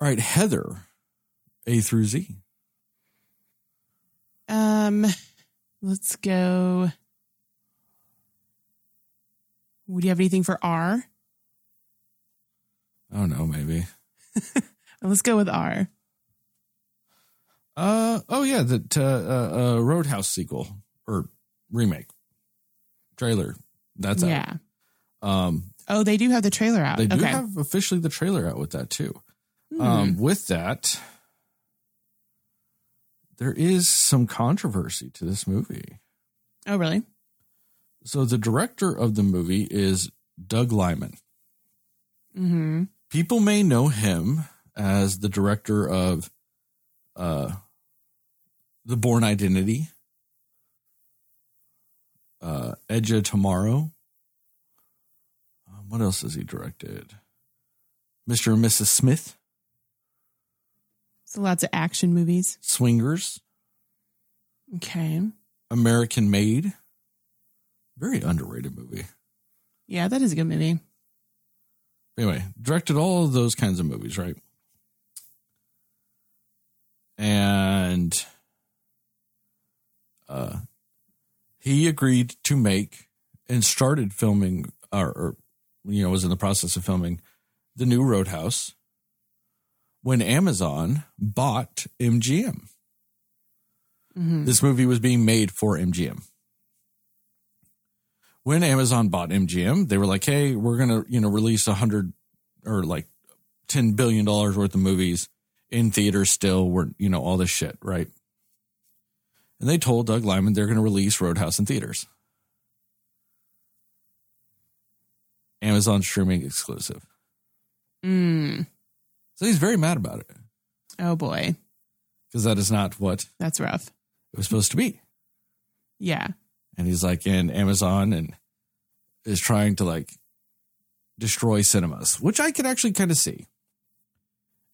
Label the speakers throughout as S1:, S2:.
S1: All right, Heather, A through Z.
S2: Um, let's go. Would you have anything for R?
S1: I don't know, maybe.
S2: Let's go with R.
S1: Uh oh yeah, the uh, uh, uh, Roadhouse sequel or remake trailer. That's
S2: yeah.
S1: Out. Um,
S2: oh, they do have the trailer out.
S1: They do
S2: okay.
S1: have officially the trailer out with that too. Um, with that, there is some controversy to this movie.
S2: Oh, really?
S1: So the director of the movie is Doug Liman.
S2: Mm-hmm.
S1: People may know him as the director of uh, The Bourne Identity, uh, Edge of Tomorrow. Um, what else has he directed? Mr. and Mrs. Smith,
S2: So lots of action movies.
S1: Swingers,
S2: Okay.
S1: American Made. Very underrated movie.
S2: Yeah, that is a good movie.
S1: Anyway, directed all of those kinds of movies, right? And uh, he agreed to make and started filming, or, or you know, was in the process of filming the new Roadhouse when Amazon bought MGM.
S2: Mhm.
S1: This movie was being made for MGM. When Amazon bought MGM, they were like, "Hey, we're gonna, you know, release a hundred or like ten billion dollars worth of movies in theaters. Still, we're, you know, all this shit, right?" And they told Doug Liman they're going to release Roadhouse in theaters. Amazon streaming exclusive.
S2: Mm.
S1: So he's very mad about it
S2: Oh boy,
S1: because that is not what
S2: that's rough.
S1: it was supposed to be.
S2: Yeah.
S1: and he's like in Amazon and is trying to like destroy cinemas, which I could actually kind of see.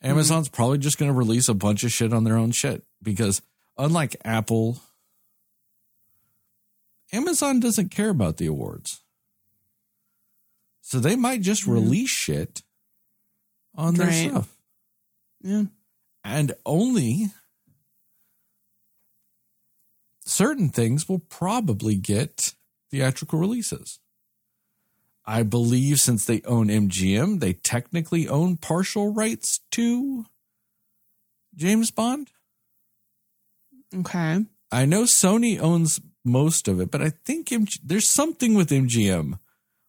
S1: Amazon's probably just going to release a bunch of shit on their own shit because unlike Apple, Amazon doesn't care about the awards. So they might just
S2: Mhm.
S1: release shit on their
S2: Right.
S1: stuff.
S2: Yeah.
S1: And only certain things will probably get theatrical releases. I believe since they own MGM, they technically own partial rights to James Bond.
S2: Okay.
S1: I know Sony owns most of it, but I think MG- there's something with MGM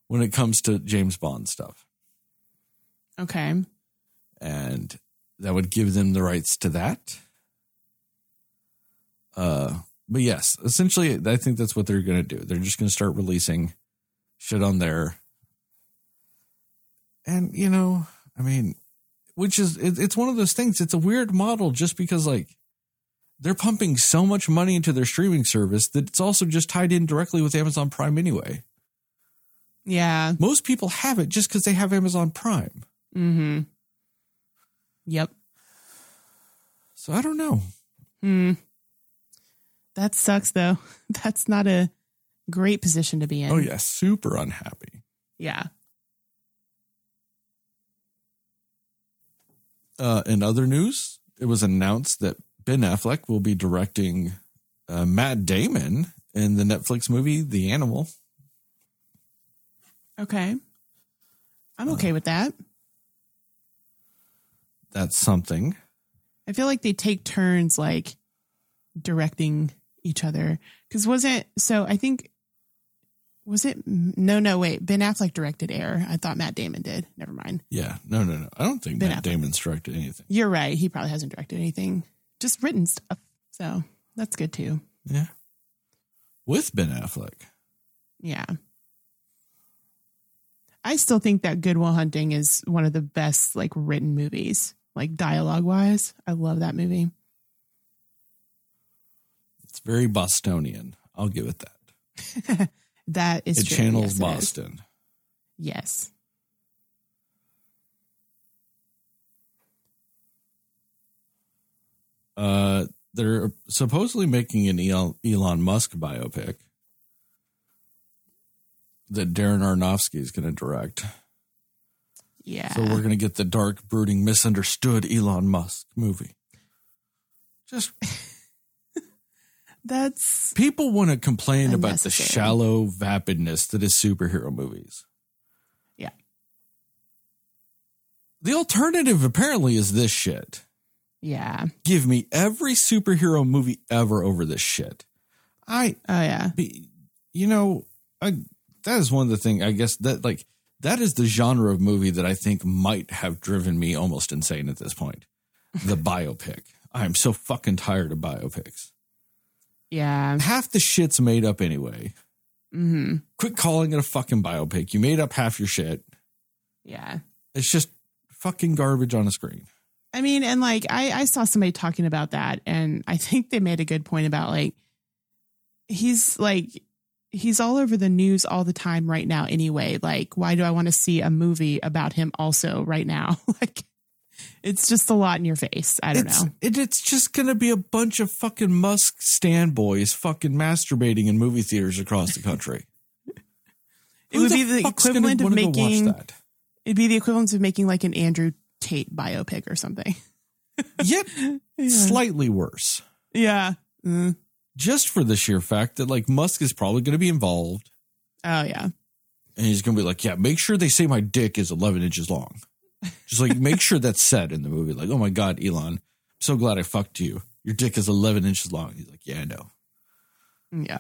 S1: when it comes to James Bond stuff.
S2: Okay.
S1: and that would give them the rights to that. Uh, but yes, essentially, I think that's what they're going to do. They're just going to start releasing shit on there, and you know, I mean, which is it, it's one of those things. It's a weird model, just because like they're pumping so much money into their streaming service that it's also just tied in directly with Amazon Prime anyway.
S2: Yeah.
S1: Most people have it just because they have Amazon Prime.
S2: Mm-hmm. Yep.
S1: So I don't know.
S2: Hmm. That sucks though. That's not a great position to be in.
S1: Oh yeah, super unhappy.
S2: Yeah.
S1: Uh, in other news, it was announced that Ben Affleck will be directing uh, Matt Damon in the Netflix movie The Animal.
S2: Okay.
S1: Uh,
S2: I'm okay with that.
S1: That's something.
S2: I feel like they take turns like directing each other. Cause wasn't so I think was it no no wait, Ben Affleck directed Air. I thought Matt Damon did. Never mind.
S1: Yeah, no, no, no. I don't think
S2: Ben
S1: Matt
S2: Affleck.
S1: Damon's directed anything.
S2: You're right. He probably hasn't directed anything. Just written stuff. So that's good too.
S1: Yeah, with Ben Affleck.
S2: Yeah. I still think that Good Will Hunting is one of the best like written movies, like dialogue wise. I love that movie.
S1: It's very Bostonian. I'll give it that.
S2: That is
S1: it
S2: true.
S1: channels
S2: Yes, it.
S1: Boston.
S2: Yes.
S1: Uh, they're supposedly making an Elon Musk biopic that Darren Aronofsky is going to direct.
S2: Yeah.
S1: So we're gonna get the dark, brooding, misunderstood Elon Musk movie. Just
S2: That's
S1: people want to complain about the shallow vapidness that is superhero movies.
S2: Yeah.
S1: The alternative apparently is this shit.
S2: yeah.
S1: Give me every superhero movie ever over this shit. I
S2: Oh yeah.
S1: be, you know, I that is one of the things I guess that like that is the genre of movie that I think might have driven me almost insane at this point. The biopic. I am so fucking tired of biopics.
S2: Yeah.
S1: Half the shit's made up anyway.
S2: hmm
S1: Quit calling it a fucking biopic. You made up half your shit.
S2: Yeah.
S1: It's just fucking garbage on a screen.
S2: I mean, and like I, I saw somebody talking about that, and I think they made a good point about like he's like he's all over the news all the time right now anyway. Like, why do I want to see a movie about him also right now? like it's just a lot in your face. I don't
S1: it's,
S2: know.
S1: It, it's just gonna be a bunch of fucking Musk stand boys fucking masturbating in movie theaters across the country.
S2: It
S1: Who
S2: would be the equivalent of
S1: wanna go watch
S2: making
S1: that?
S2: it'd be the equivalent of making like an Andrew Tate biopic or something.
S1: yep,
S2: Yeah.
S1: slightly worse.
S2: yeah. Mm.
S1: Just for the sheer fact that like Musk is probably going to be involved,
S2: Oh yeah.
S1: and he's going to be like, "Yeah, make sure they say my dick is 11 inches long." Just like make sure that's said in the movie. Like, "Oh my god, Elon, I'm so glad I fucked you. Your dick is 11 inches long." He's like, "Yeah, I know."
S2: Yeah.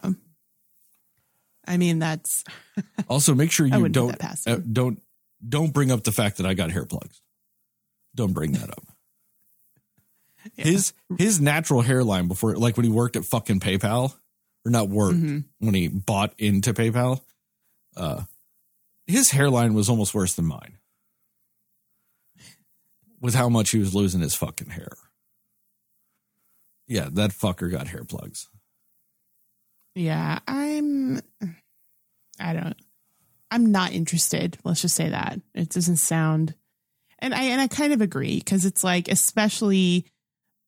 S2: I mean, that's
S1: Also, make sure you
S2: do
S1: don't
S2: him.
S1: uh, don't don't bring up the fact that I got hair plugs. Don't bring that up.
S2: Yeah.
S1: His his natural hairline before, like when he worked at fucking PayPal, or not worked
S2: Mhm.
S1: when he bought into PayPal, uh, his hairline was almost worse than mine. With how much he was losing his fucking hair. Yeah, that fucker got hair plugs.
S2: Yeah, I'm. I don't. I'm not interested. Let's just say that it doesn't sound, and I and I kind of agree because it's like, especially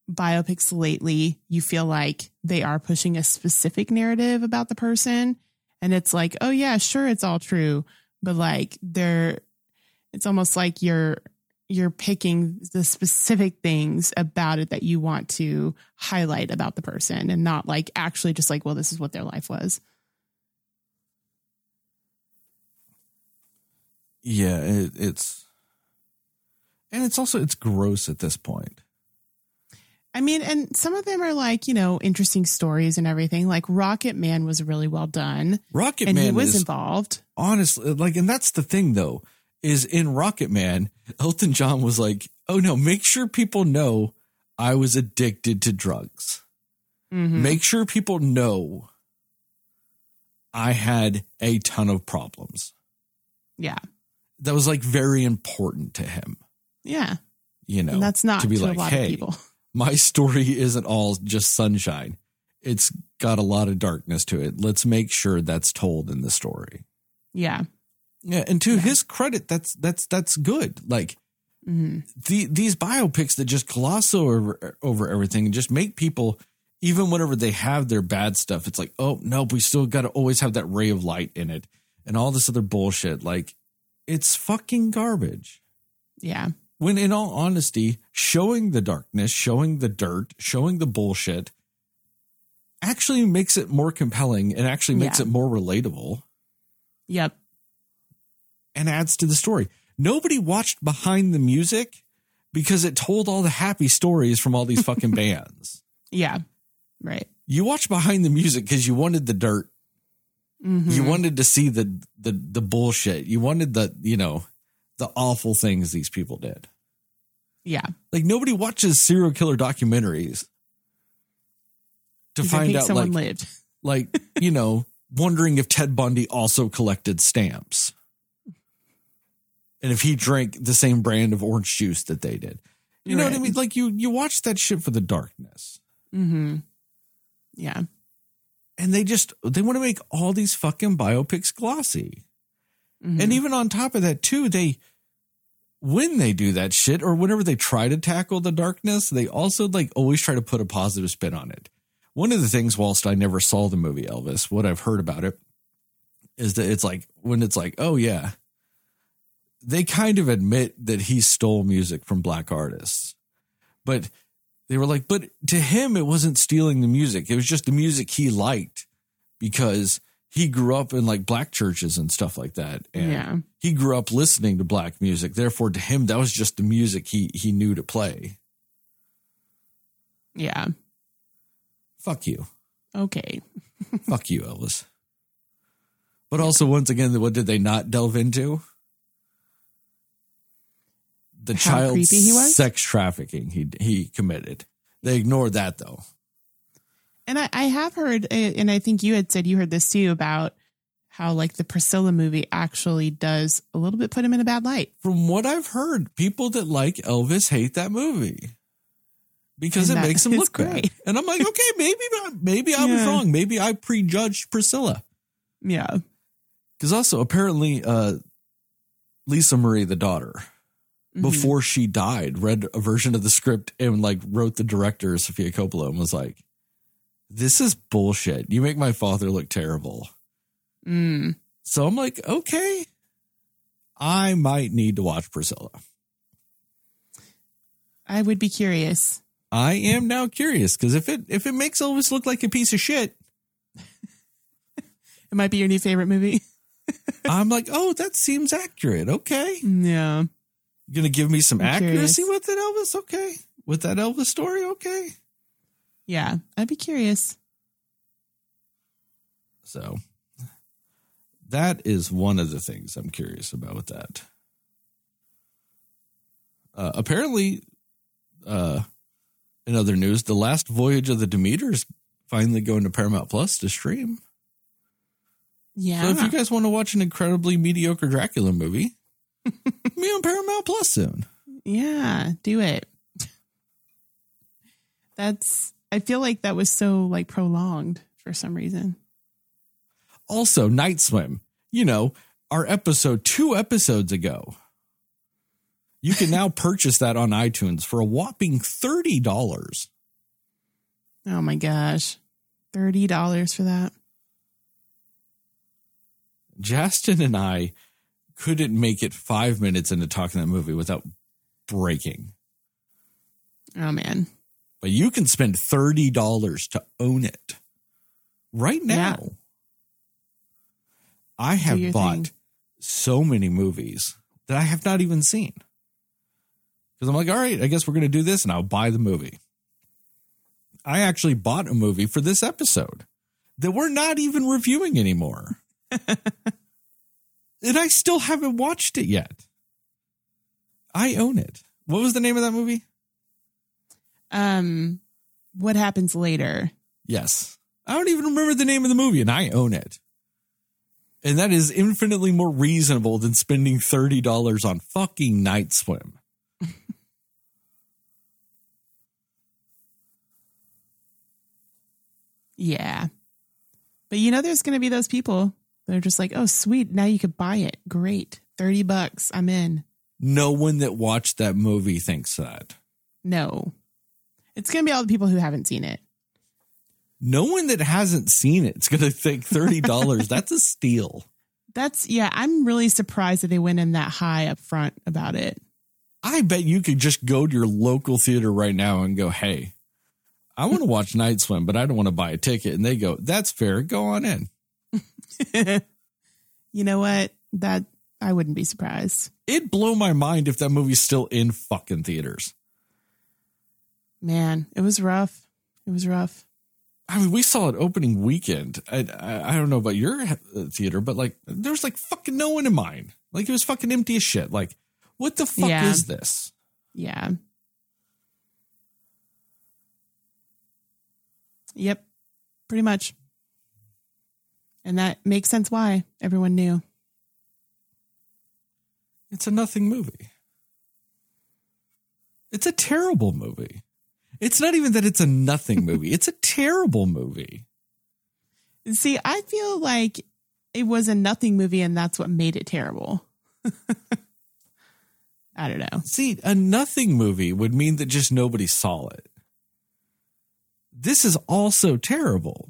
S2: biopics lately, you feel like they are pushing a specific narrative about the person, and it's like, oh yeah, sure, it's all true, but like they're, it's almost like you're you're picking the specific things about it that you want to highlight about the person and not like actually just like well this is what their life was.
S1: Yeah, it, it's and it's also it's gross at this point.
S2: I mean and some of them are like you know interesting stories and everything like rocket man was really well done
S1: Rocket
S2: and
S1: Man
S2: he was
S1: is
S2: involved
S1: honestly like, and that's the thing though, is in Rocket Man, Elton John was like, "Oh no, make sure people know I was addicted to drugs.
S2: Mhm.
S1: Make sure people know I had a ton of problems."
S2: yeah
S1: That was like very important to him,
S2: yeah
S1: you know.
S2: and that's not
S1: to
S2: to,
S1: be
S2: a
S1: like,
S2: lot
S1: "Hey,
S2: of people
S1: my story isn't all just sunshine. It's got a lot of darkness to it. Let's make sure that's told in the story."
S2: yeah
S1: Yeah, and to
S2: Yeah.
S1: his credit, that's that's that's good. Like
S2: hmm
S1: the these biopics that just gloss over over everything and just make people even whenever they have their bad stuff, it's like, oh nope, we still got to always have that ray of light in it, and all this other bullshit. Like, it's fucking garbage.
S2: yeah
S1: When in all honesty, showing the darkness, showing the dirt, showing the bullshit, actually makes it more compelling and actually makes
S2: Yeah.
S1: it more relatable.
S2: yep
S1: and adds to the story. Nobody watched behind the music because it told all the happy stories from all these fucking bands.
S2: yeah right
S1: You watched behind the music because you wanted the dirt.
S2: Mhm.
S1: You wanted to see the the the bullshit. You wanted the you know the awful things these people did.
S2: yeah
S1: Like nobody watches serial killer documentaries to find out
S2: someone
S1: like
S2: lived
S1: like you know wondering if Ted Bundy also collected stamps and if he drank the same brand of orange juice that they did. You know what I mean? Like you you watch that shit for the darkness.
S2: Mm-hmm. yeah
S1: And they just they want to make all these fucking biopics glossy.
S2: Mhm.
S1: And even on top of that too, they when they do that shit or whenever they try to tackle the darkness, they also like always try to put a positive spin on it. One of the things, whilst I never saw the movie Elvis, what I've heard about it is that it's like when it's like, oh yeah, they kind of admit that he stole music from black artists. But they were like, but to him, it wasn't stealing the music. It was just the music he liked because he grew up in like black churches and stuff like that. And
S2: Yeah.
S1: he grew up listening to black music. Therefore, to him, that was just the music he, he knew to play.
S2: Yeah.
S1: Fuck you.
S2: Okay.
S1: Fuck you, Elvis. But also, once again, what did they not delve into? The
S2: How
S1: child
S2: creepy he was?
S1: sex trafficking he he committed. They ignored that though.
S2: And I, I have heard, and I think you had said you heard this too about how like the Priscilla movie actually does a little bit put him in a bad light.
S1: From what I've heard, people that like Elvis hate that movie because
S2: And
S1: it makes him look bad.
S2: great.
S1: And I'm like, okay, maybe maybe I was
S2: Yeah.
S1: wrong. Maybe I prejudged Priscilla.
S2: Yeah.
S1: Because also apparently, uh, Lisa Marie, the daughter,
S2: Mhm.
S1: before she died, read a version of the script and like wrote the director Sofia Coppola and was like, "This is bullshit. You make my father look terrible."
S2: Mm.
S1: So I'm like, okay, I might need to watch Priscilla.
S2: I would be curious.
S1: I am now curious because if it if it makes Elvis look like a piece of shit,
S2: It might be your new favorite movie.
S1: I'm like, oh, that seems accurate. Okay,
S2: yeah.
S1: you're gonna give me some
S2: I'm
S1: accuracy
S2: curious.
S1: with that Elvis. Okay, with that Elvis story. Okay,
S2: Yeah. I'd be curious.
S1: so that is one of the things I'm curious about with that. Uh, apparently, uh, in other news, the last voyage of the Demeter is finally going to Paramount Plus to stream.
S2: Yeah.
S1: So if you guys want to watch an incredibly mediocre Dracula movie, be on Paramount Plus soon.
S2: yeah. Do it. That's, I feel like that was so like prolonged for some reason.
S1: Also, Night Swim. You know, our episode two episodes ago. You can now purchase that on iTunes for a whopping thirty dollars.
S2: Oh my gosh. $30 for that.
S1: Justin and I couldn't make it five minutes into talking that movie without breaking.
S2: Oh man.
S1: But you can spend thirty dollars to own it right now.
S2: Yeah.
S1: I have bought
S2: thing.
S1: so many movies that I have not even seen. Because I'm like, all right, I guess we're going to do this and I'll buy the movie. I actually bought a movie for this episode that we're not even reviewing anymore. and I still haven't watched it yet. I own it. What was the name of that movie?
S2: Um, what happens later?
S1: Yes. I don't even remember the name of the movie and I own it. And that is infinitely more reasonable than spending $30 on fucking Night Swim.
S2: Yeah. But you know, there's going to be those people that are just like, oh, sweet. Now you could buy it. Great. 30 bucks. I'm in.
S1: No one that watched that movie thinks that.
S2: No. It's going to be all the people who haven't seen it.
S1: No one that hasn't seen it. it is going to think $30. that's a steal.
S2: That's, yeah, I'm really surprised that they went in that high up front about it.
S1: I bet you could just go to your local theater right now and go, hey, I want to watch Night Swim, but I don't want to buy a ticket. And they go, that's fair. Go on in.
S2: you know what? That, I wouldn't be surprised.
S1: It'd blow my mind if that movie's still in fucking theaters.
S2: Man, it was rough. It was rough.
S1: I mean, we saw it opening weekend. I, I, I don't know about your uh, theater, but like, there was like fucking no one in mine. Like, it was fucking empty as shit. Like, what the fuck
S2: Yeah.
S1: is this?
S2: Yeah. Yep. Pretty much. And that makes sense why everyone knew.
S1: It's a nothing movie. It's a terrible movie. It's not even that it's a nothing movie. It's a terrible movie.
S2: See, I feel like it was a nothing movie and that's what made it terrible. I don't know.
S1: See, a nothing movie would mean that just nobody saw it. This is also terrible.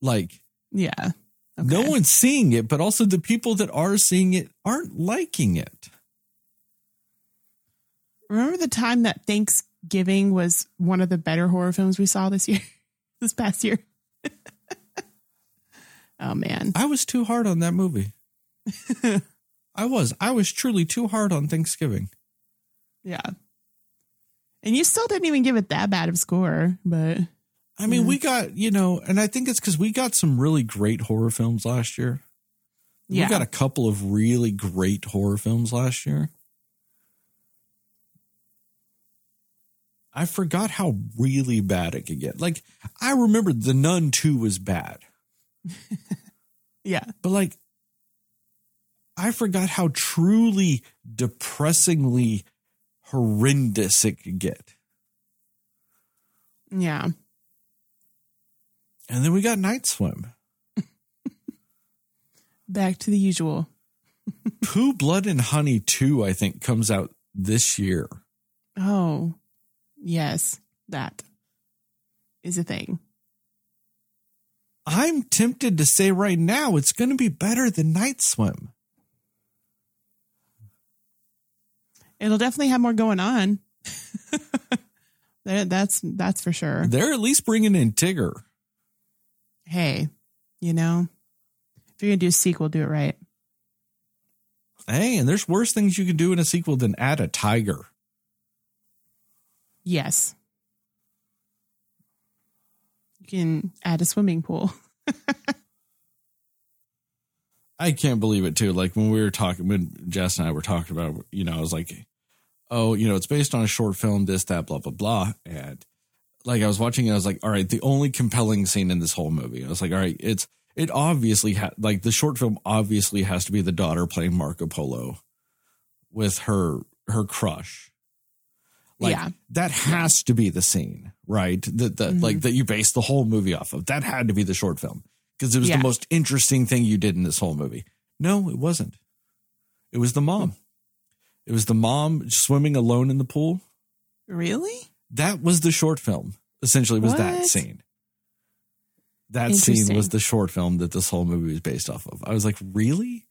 S1: Like,
S2: Yeah.
S1: no one's seeing it, but also the people that are seeing it aren't liking it.
S2: Remember the time that Thanksgiving was one of the better horror films we saw this year, this past year? oh man.
S1: I was too hard on that movie. I was. I was truly too hard on Thanksgiving.
S2: Yeah. And you still didn't even give it that bad of a score, but
S1: I mean,
S2: Yeah.
S1: we got, you know, and I think it's because we got some really great horror films last year.
S2: yeah.
S1: We got a couple of really great horror films last year. I forgot how really bad it could get. Like, I remember The Nun 2 was bad,
S2: yeah.
S1: but like, I forgot how truly depressingly horrendous it could get.
S2: Yeah.
S1: And then we got Night Swim.
S2: Back to the usual.
S1: Pooh, Blood, and Honey 2, I think, comes out this year.
S2: Oh, yes. That is a thing.
S1: I'm tempted to say right now it's going to be better than Night Swim.
S2: It'll definitely have more going on. That's that's for sure.
S1: They're at least bringing in Tigger.
S2: Hey, you know, if you're gonna do a sequel, do it right.
S1: Hey, and there's worse things you can do in a sequel than add a tiger.
S2: Yes. You can add a swimming pool.
S1: I can't believe it too. Like when we were talking, when Jess and I were talking about, you know, I was like, oh, you know, it's based on a short film, this, that, blah, blah, blah. And like I was watching it, I was like, all right, the only compelling scene in this whole movie, I was like, all right, it's, it obviously had, like the short film obviously has to be the daughter playing Marco Polo with her, her crush. Like
S2: Yeah.
S1: that has to be the scene, right? That, that,
S2: Mhm.
S1: like that you base the whole movie off of. That had to be the short film because it was
S2: Yeah.
S1: the most interesting thing you did in this whole movie. No, it wasn't. It was the mom. It was the mom swimming alone in the pool.
S2: Really?
S1: That was the short film. Essentially, was that scene. That scene was the short film that this whole movie was based off of. I was like, really?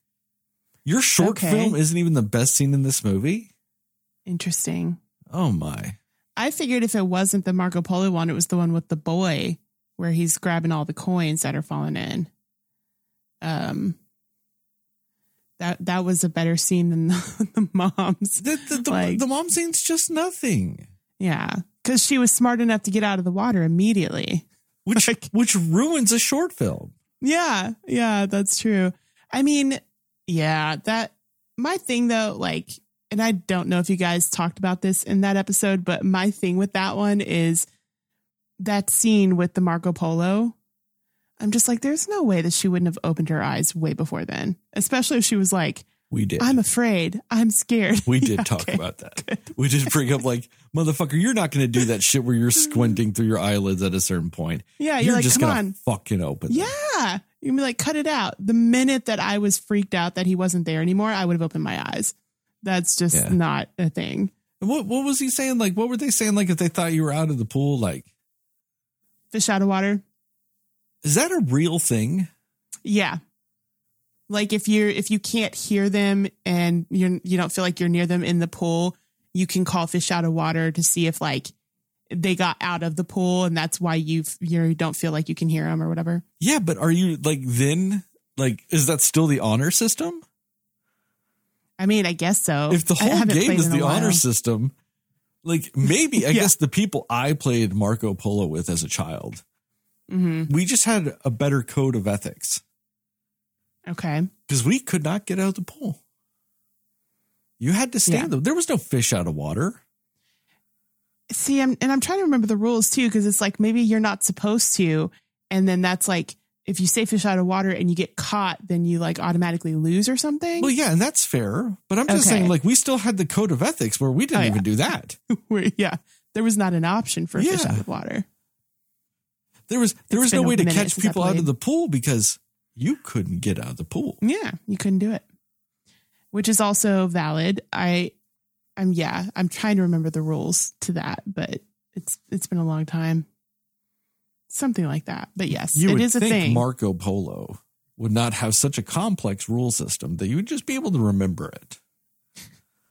S1: Your short
S2: Okay.
S1: film isn't even the best scene in this movie?
S2: Interesting.
S1: Oh my.
S2: I figured if it wasn't the Marco Polo one, it was the one with the boy where he's grabbing all the coins that are falling in. Um, that that was a better scene than the, the mom's.
S1: The, the, the,
S2: Like-
S1: the mom scene's just nothing.
S2: Yeah, because she was smart enough to get out of the water immediately.
S1: Which which ruins a short film.
S2: Yeah, yeah, that's true. I mean, yeah, that my thing though, like, and I don't know if you guys talked about this in that episode, but my thing with that one is that scene with the Marco Polo. I'm just like, there's no way that she wouldn't have opened her eyes way before then, especially if she was like,
S1: We did.
S2: I'm afraid, I'm scared.
S1: we did
S2: Yeah,
S1: talk
S2: okay.
S1: about that. We did bring up like, motherfucker, you're not going to do that shit where you're squinting through your eyelids at a certain point.
S2: Yeah,
S1: You're,
S2: you're, like,
S1: just gonna fucking open. them.
S2: Yeah. You'd be like, cut it out. The minute that I was freaked out that he wasn't there anymore, I would have opened my eyes. That's just
S1: Yeah.
S2: not a thing.
S1: And What what was he saying? Like, what were they saying? Like, if they thought you were out of the pool, like,
S2: Fish out of water.
S1: is that a real thing?
S2: Yeah. Like if you're if you can't hear them and you're you don't feel like you're near them in the pool, you can call fish out of water to see if like they got out of the pool and that's why you you don't feel like you can hear them or whatever.
S1: Yeah, but are you like then? Like, is that still the honor system?
S2: I mean, I guess so.
S1: if the whole game is the honor system, like maybe I
S2: Yeah.
S1: guess the people I played Marco Polo with as a child,
S2: Mhm.
S1: we just had a better code of ethics
S2: Okay.
S1: because we could not get out of the pool. You had to stand
S2: Yeah.
S1: there. There was no fish out of water.
S2: See, I'm and I'm trying to remember the rules too because it's like maybe you're not supposed to, and then that's like if you say fish out of water and you get caught, then you like automatically lose or something.
S1: Well, yeah, and that's fair. But I'm just
S2: Okay.
S1: saying, like, we still had the code of ethics where we didn't
S2: Oh, yeah.
S1: even do that.
S2: Where, yeah, there was not an option for fish out of water.
S1: There was there
S2: It's
S1: was no way to catch people out of the pool because you couldn't get out of the pool.
S2: Yeah, you couldn't do it, which is also valid. I, I'm yeah, I'm trying to remember the rules to that, but it's it's been a long time. Something like that, but yes,
S1: You
S2: it is a thing.
S1: Marco Polo would not have such a complex rule system that you would just be able to remember it.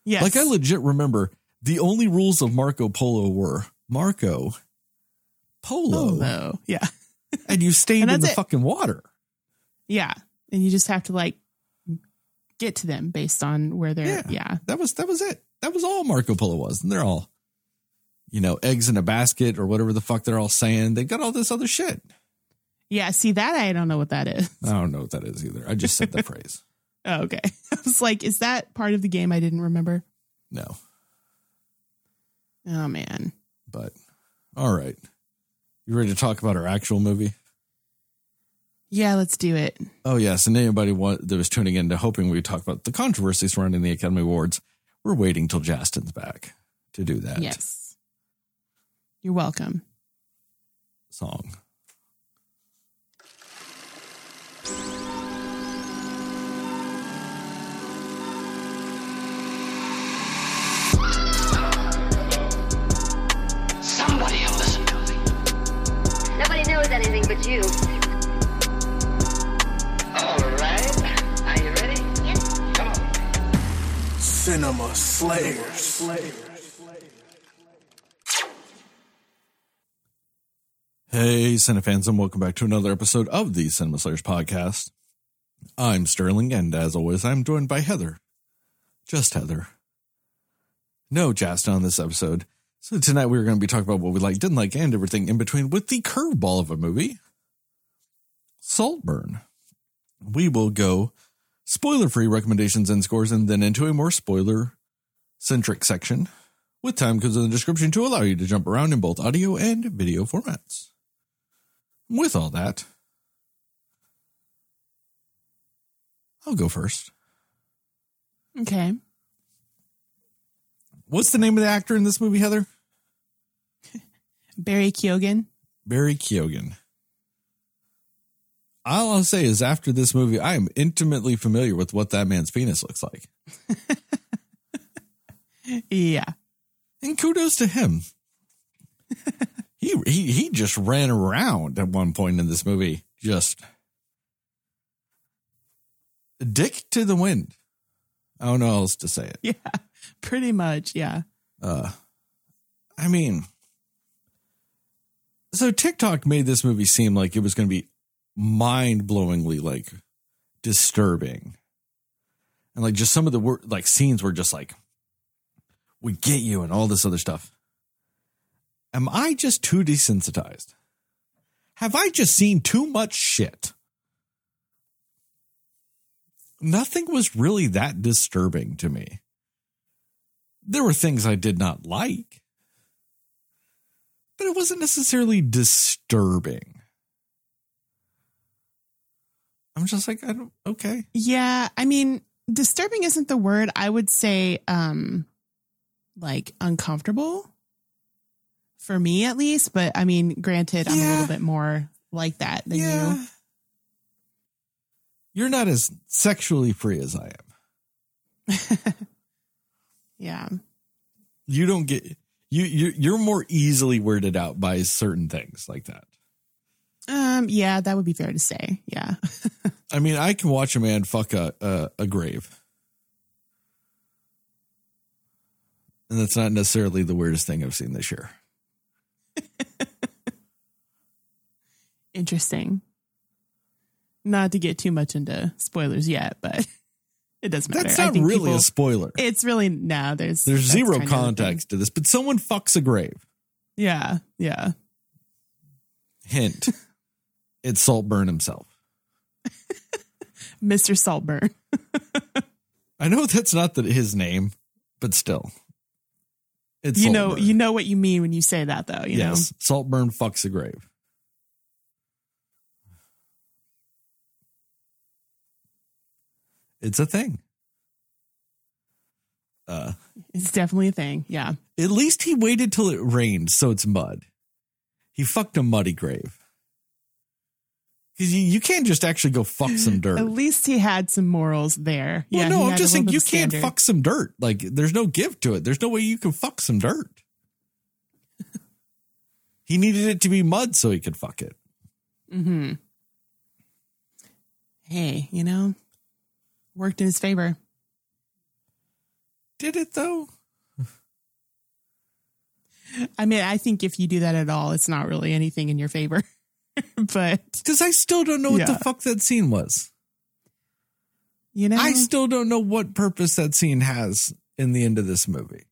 S2: yes,
S1: Like I legit remember the only rules of Marco Polo were Marco Polo,
S2: Polo. Yeah.
S1: and you stayed
S2: And
S1: in the
S2: it.
S1: fucking water.
S2: Yeah. And you just have to like get to them based on where they're
S1: Yeah.
S2: yeah.
S1: That was that was it. That was all Marco Polo was, and they're all, you know, eggs in a basket or whatever the fuck they're all saying. They got all this other shit.
S2: Yeah. See that I don't know what that is.
S1: I don't know what that is either. I just said the phrase.
S2: Oh, okay. I was like, is that part of the game I didn't remember?
S1: No,
S2: Oh man.
S1: but all right. You ready to talk about our actual movie?
S2: Yeah, let's do it.
S1: Oh yes, and anybody want, that was tuning in to hoping we talk about the controversy surrounding the Academy Awards, we're waiting till Justin's back to do that
S2: Yes. You're welcome.
S1: song.
S3: Somebody will listen to me.
S4: Nobody knows anything but you.
S3: All right. Are you ready? Yes. Come on.
S5: Cinema Slayers.
S1: Hey, Cinefans, and welcome back to another episode of the Cinema Slayers podcast. I'm Sterling, and as always, I'm joined by Heather. Just Heather. No Justin on this episode. So tonight we are going to be talking about what we like, didn't like, and everything in between with the curveball of a movie, Saltburn. We will go spoiler-free recommendations and scores, and then into a more spoiler-centric section with time codes in the description to allow you to jump around in both audio and video formats. With all that, I'll go first.
S2: Okay.
S1: What's the name of the actor in this movie, Heather?
S2: Barry Keoghan.
S1: Barry Keoghan. All I'll say is after this movie, I am intimately familiar with what that man's penis looks like.
S2: Yeah.
S1: And kudos to him. he, he he just ran around at one point in this movie. Just dick to the wind. I don't know how else to say it.
S2: Yeah. Pretty much. Yeah.
S1: Uh I mean so TikTok made this movie seem like it was going to be mind-blowingly like disturbing. And like just some of the wor- like scenes were just like we get you and all this other stuff. Am I just too desensitized? Have I just seen too much shit? Nothing was really that disturbing to me. There were things I did not like, but it wasn't necessarily disturbing. I'm just like, I don't, okay.
S2: Yeah. I mean, disturbing isn't the word. I would say, um, like uncomfortable for me at least. But I mean, granted, I'm a little bit more like that than you.
S1: You're not as sexually free as I am.
S2: Yeah.
S1: You don't get you you you're more easily weirded out by certain things like that.
S2: Um, yeah, that would be fair to say. Yeah.
S1: I mean, I can watch a man fuck a a, a grave. And that's not necessarily the weirdest thing I've seen this year.
S2: Interesting. Not to get too much into spoilers yet, but it doesn't matter.
S1: That's not really
S2: people-
S1: a spoiler.
S2: It's really no. There's
S1: There's zero
S2: kind of the thing.
S1: context to this, but someone fucks a grave.
S2: Yeah, yeah.
S1: Hint. it's Saltburn himself.
S2: Mr. Saltburn.
S1: I know that's not the, his name, but still. It's
S2: You know,
S1: Saltburn.
S2: you know what you mean when you say that, though. You
S1: yes, Saltburn fucks a grave. It's a thing. Uh,
S2: it's definitely a thing. Yeah,
S1: at least he waited till it rained, so it's mud. He fucked a muddy grave. Because you, you can't just actually go fuck some dirt.
S2: at least he had some morals there.
S1: Well,
S2: yeah,
S1: no, I'm just saying you can't
S2: standard.
S1: fuck some dirt. Like, there's no give to it. There's no way you can fuck some dirt. he needed it to be mud so he could fuck it.
S2: Mm-hmm. Hey, you know, worked in his favor.
S1: Did it though?
S2: I mean, I think if you do that at all, it's not really anything in your favor. but
S1: Because I still don't know what the fuck that scene was.
S2: you know,
S1: I still don't know what purpose that scene has in the end of this movie.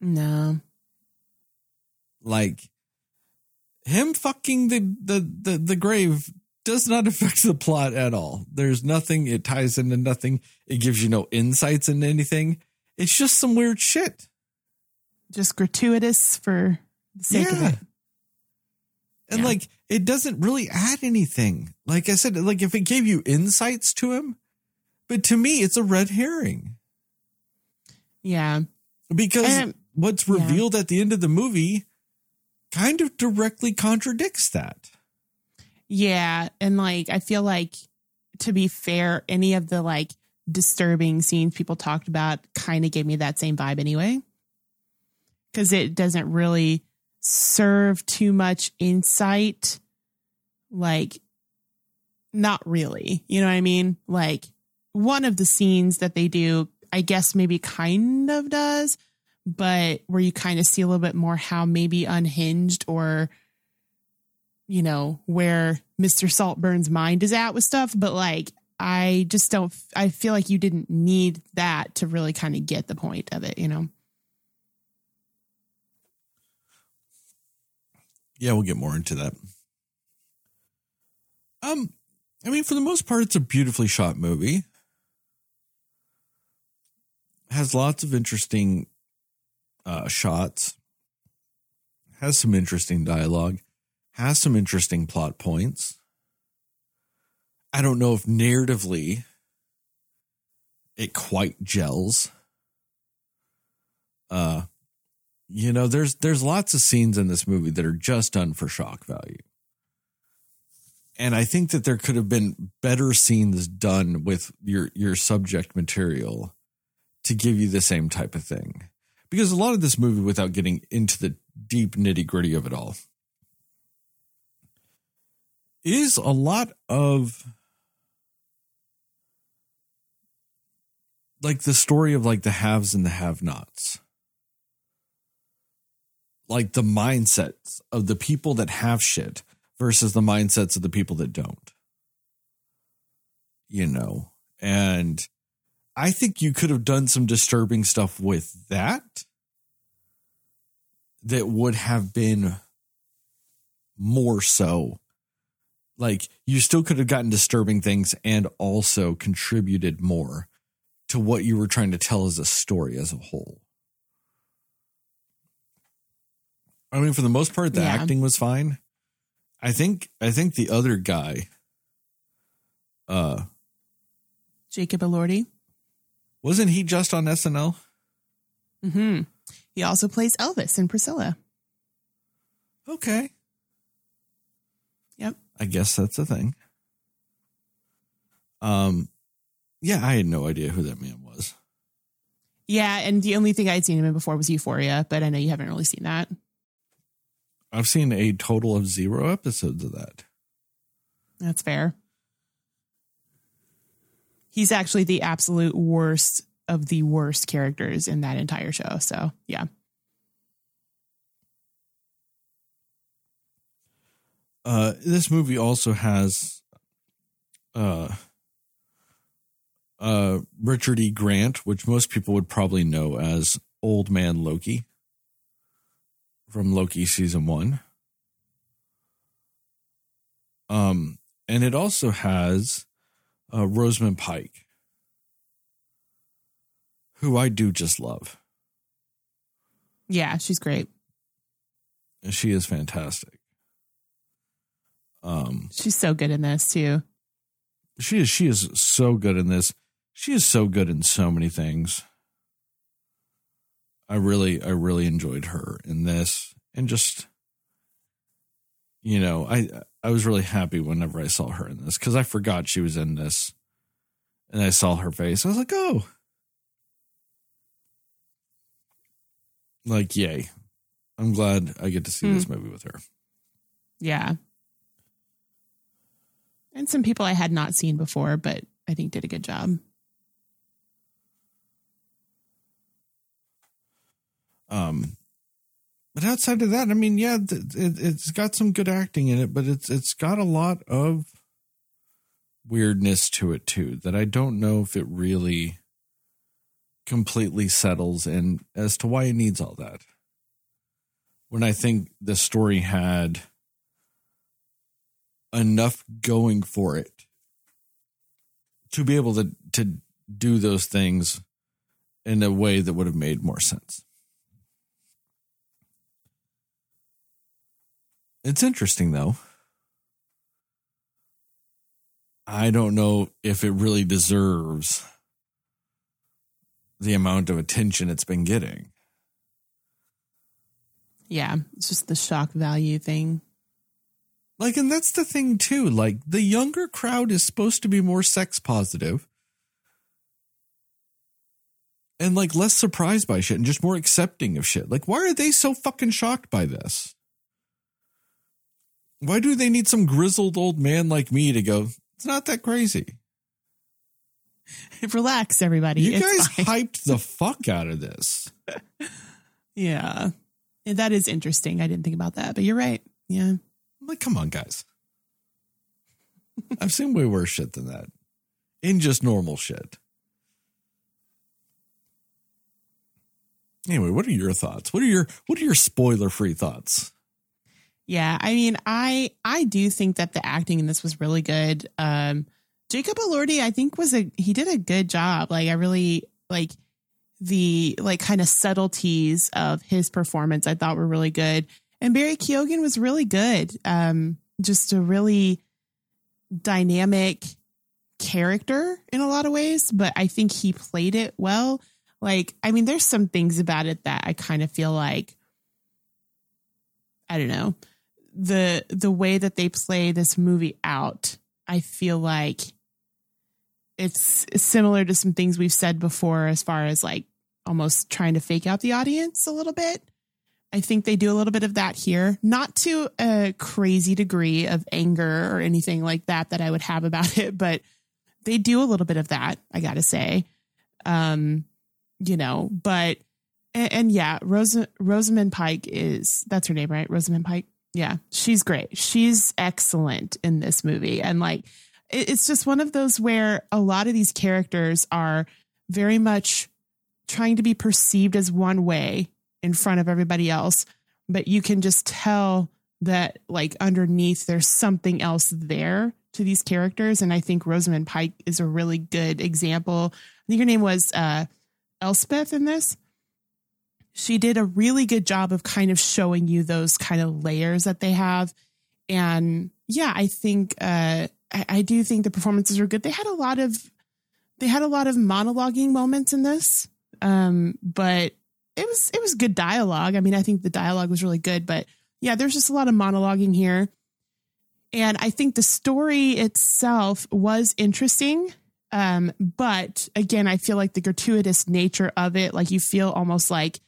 S2: no.
S1: Like him fucking the the the, the grave does not affect the plot at all. There's nothing. It ties into nothing. It gives you no insights into anything. It's just some weird shit.
S2: Just gratuitous for the sake of it.
S1: And
S2: Yeah.
S1: like it doesn't really add anything. Like I said, like if it gave you insights to him, but to me it's a red herring
S2: Yeah.
S1: because
S2: And-
S1: what's
S2: yeah.
S1: revealed at the end of the movie kind of directly contradicts that.
S2: Yeah. And like, I feel like, to be fair, any of the like disturbing scenes people talked about kind of gave me that same vibe anyway. Cause it doesn't really serve too much insight. Like, not really. You know what I mean? Like, one of the scenes that they do, I guess maybe kind of does, but where you kind of see a little bit more how maybe unhinged or you know, where Mr. Saltburn's mind is at with stuff, but like I just don't I feel like you didn't need that to really kind of get the point of it, you know.
S1: Yeah, we'll get more into that. Um, I mean, for the most part, it's a beautifully shot movie. Has lots of interesting uh, shots. Has some interesting dialogue. Has some interesting plot points. I don't know if narratively it quite gels. Uh, you know, there's there's lots of scenes in this movie that are just done for shock value. And I think that there could have been better scenes done with your your subject material to give you the same type of thing. Because a lot of this movie, without getting into the deep nitty gritty of it all, is a lot of like the story of like the haves and the have nots like the mindsets of the people that have shit versus the mindsets of the people that don't. You know, and I think you could have done some disturbing stuff with that that would have been more so. Like you still could have gotten disturbing things and also contributed more to what you were trying to tell as a story as a whole. I mean, for the most part, the
S2: Yeah.
S1: acting was fine. I think I think the other guy, uh,
S2: Jacob Elordi.
S1: wasn't he just on SNL?
S2: hmm He also plays Elvis in Priscilla.
S1: Okay,
S2: Yep.
S1: I guess that's a thing. Um, yeah, I had no idea who that man was.
S2: Yeah, and the only thing I'd seen him in before was Euphoria, but I know you haven't really seen that.
S1: I've seen a total of zero episodes of that.
S2: That's fair. He's actually the absolute worst of the worst characters in that entire show. So, yeah.
S1: Uh, this movie also has uh, uh, Richard E. Grant, which most people would probably know as Old Man Loki from Loki season one. Um, and it also has uh, Rosamund Pike, who I do just love.
S2: Yeah, she's great.
S1: She is fantastic. Um,
S2: She's so good in this, too.
S1: she is she is so good in this. She is so good in so many things. I really I really enjoyed her in this and just you know, I I was really happy whenever I saw her in this cuz I forgot she was in this. And I saw her face. I was like, "Oh." Like, yay. I'm glad I get to see this hmm. movie with her.
S2: Yeah. And some people I had not seen before, but I think did a good job.
S1: Um, But outside of that, I mean, yeah, it, it's got some good acting in it, but it's it's got a lot of weirdness to it too that I don't know if it really completely settles in as to why it needs all that. When I think the story had enough going for it to be able to to do those things in a way that would have made more sense. It's interesting though. I don't know if it really deserves the amount of attention it's been getting.
S2: Yeah, it's just the shock value thing.
S1: Like, and that's the thing too. Like, the younger crowd is supposed to be more sex positive and like less surprised by shit and just more accepting of shit. Like, why are they so fucking shocked by this? Why do they need some grizzled old man like me to go, it's not that crazy?
S2: Relax, everybody.
S1: You
S2: It's
S1: guys
S2: fine.
S1: hyped the fuck out of this.
S2: Yeah. That is interesting. I didn't think about that, but you're right. Yeah.
S1: I'm like, come on, guys. I've seen way worse shit than that. In just normal shit. Anyway, what are your thoughts? What are your what are your spoiler free thoughts?
S2: Yeah, I mean, I I do think that the acting in this was really good. Um Jacob Elordi, I think was a he did a good job. Like I really like the like kind of subtleties of his performance I thought were really good. And Barry Keoghan was really good. Um just a really dynamic character in a lot of ways, but I think he played it well. Like, I mean, there's some things about it that I kind of feel like I don't know the the way that they play this movie out. I feel like it's similar to some things we've said before, as far as like almost trying to fake out the audience a little bit. I think they do a little bit of that here, not to a crazy degree of anger or anything like that that I would have about it, but they do a little bit of that. I got to say, um, you know, but and, and yeah, Rosa, Rosamund Pike is that's her name, right? Rosamund Pike. Yeah, she's great. She's excellent in this movie, and like it's just one of those where a lot of these characters are very much trying to be perceived as one way in front of everybody else, but you can just tell that like underneath there's something else there to these characters, and I think Rosamund Pike is a really good example. I think her name was uh, Elspeth in this she did a really good job of kind of showing you those kind of layers that they have. And yeah, I think uh I, I do think the performances were good. They had a lot of they had a lot of monologuing moments in this. Um, but it was it was good dialogue. I mean, I think the dialogue was really good, but yeah, there's just a lot of monologuing here. And I think the story itself was interesting. Um, but again, I feel like the gratuitous nature of it, like you feel almost like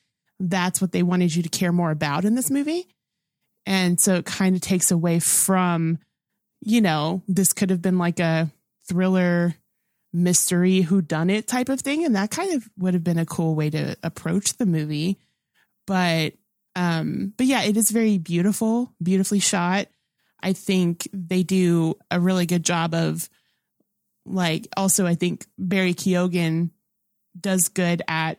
S2: that's what they wanted you to care more about in this movie. And so it kind of takes away from, you know, this could have been like a thriller mystery who done it type of thing and that kind of would have been a cool way to approach the movie. But um but yeah, it is very beautiful, beautifully shot. I think they do a really good job of like also I think Barry Keoghan does good at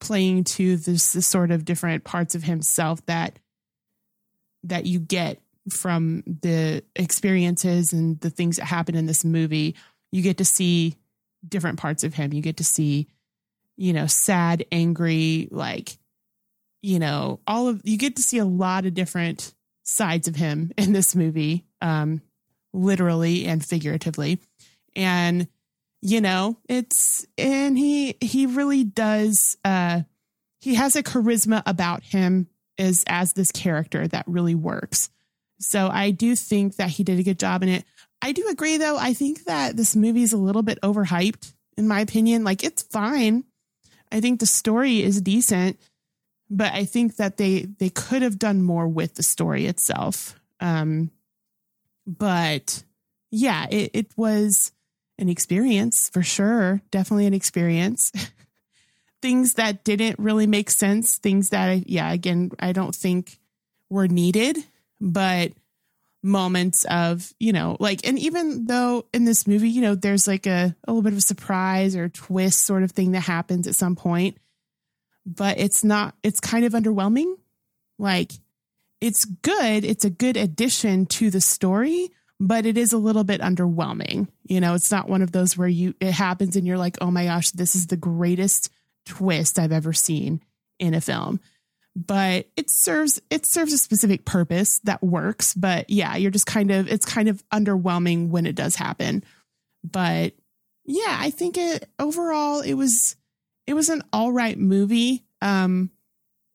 S2: playing to this, this sort of different parts of himself that that you get from the experiences and the things that happen in this movie. You get to see different parts of him. You get to see you know sad angry like you know all of you get to see a lot of different sides of him in this movie um literally and figuratively. And you know it's and he he really does uh he has a charisma about him as as this character that really works. So i do think that he did a good job in it. I do agree though i think that this movie is a little bit overhyped in my opinion. Like it's fine. I think the story is decent but i think that they they could have done more with the story itself. Um but yeah it, it was an experience for sure. Definitely an experience. things that didn't really make sense, things that, I, yeah, again, I don't think were needed, but moments of, you know, like, and even though in this movie, you know, there's like a, a little bit of a surprise or twist sort of thing that happens at some point, but it's not, it's kind of underwhelming. Like, it's good, it's a good addition to the story, but it is a little bit underwhelming. You know, it's not one of those where you it happens and you're like, "Oh my gosh, this is the greatest twist I've ever seen in a film." But it serves it serves a specific purpose that works, but yeah, you're just kind of it's kind of underwhelming when it does happen. But yeah, I think it overall it was it was an all right movie. Um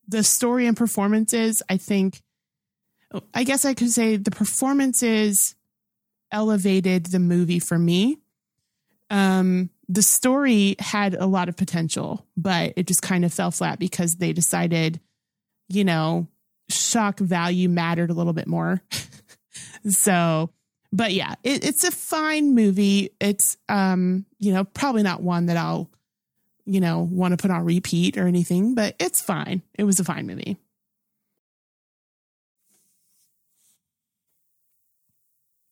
S2: the story and performances, I think I guess I could say the performances elevated the movie for me. Um, the story had a lot of potential, but it just kind of fell flat because they decided, you know, shock value mattered a little bit more. so, but yeah, it, it's a fine movie. It's, um, you know, probably not one that I'll, you know, want to put on repeat or anything, but it's fine. It was a fine movie.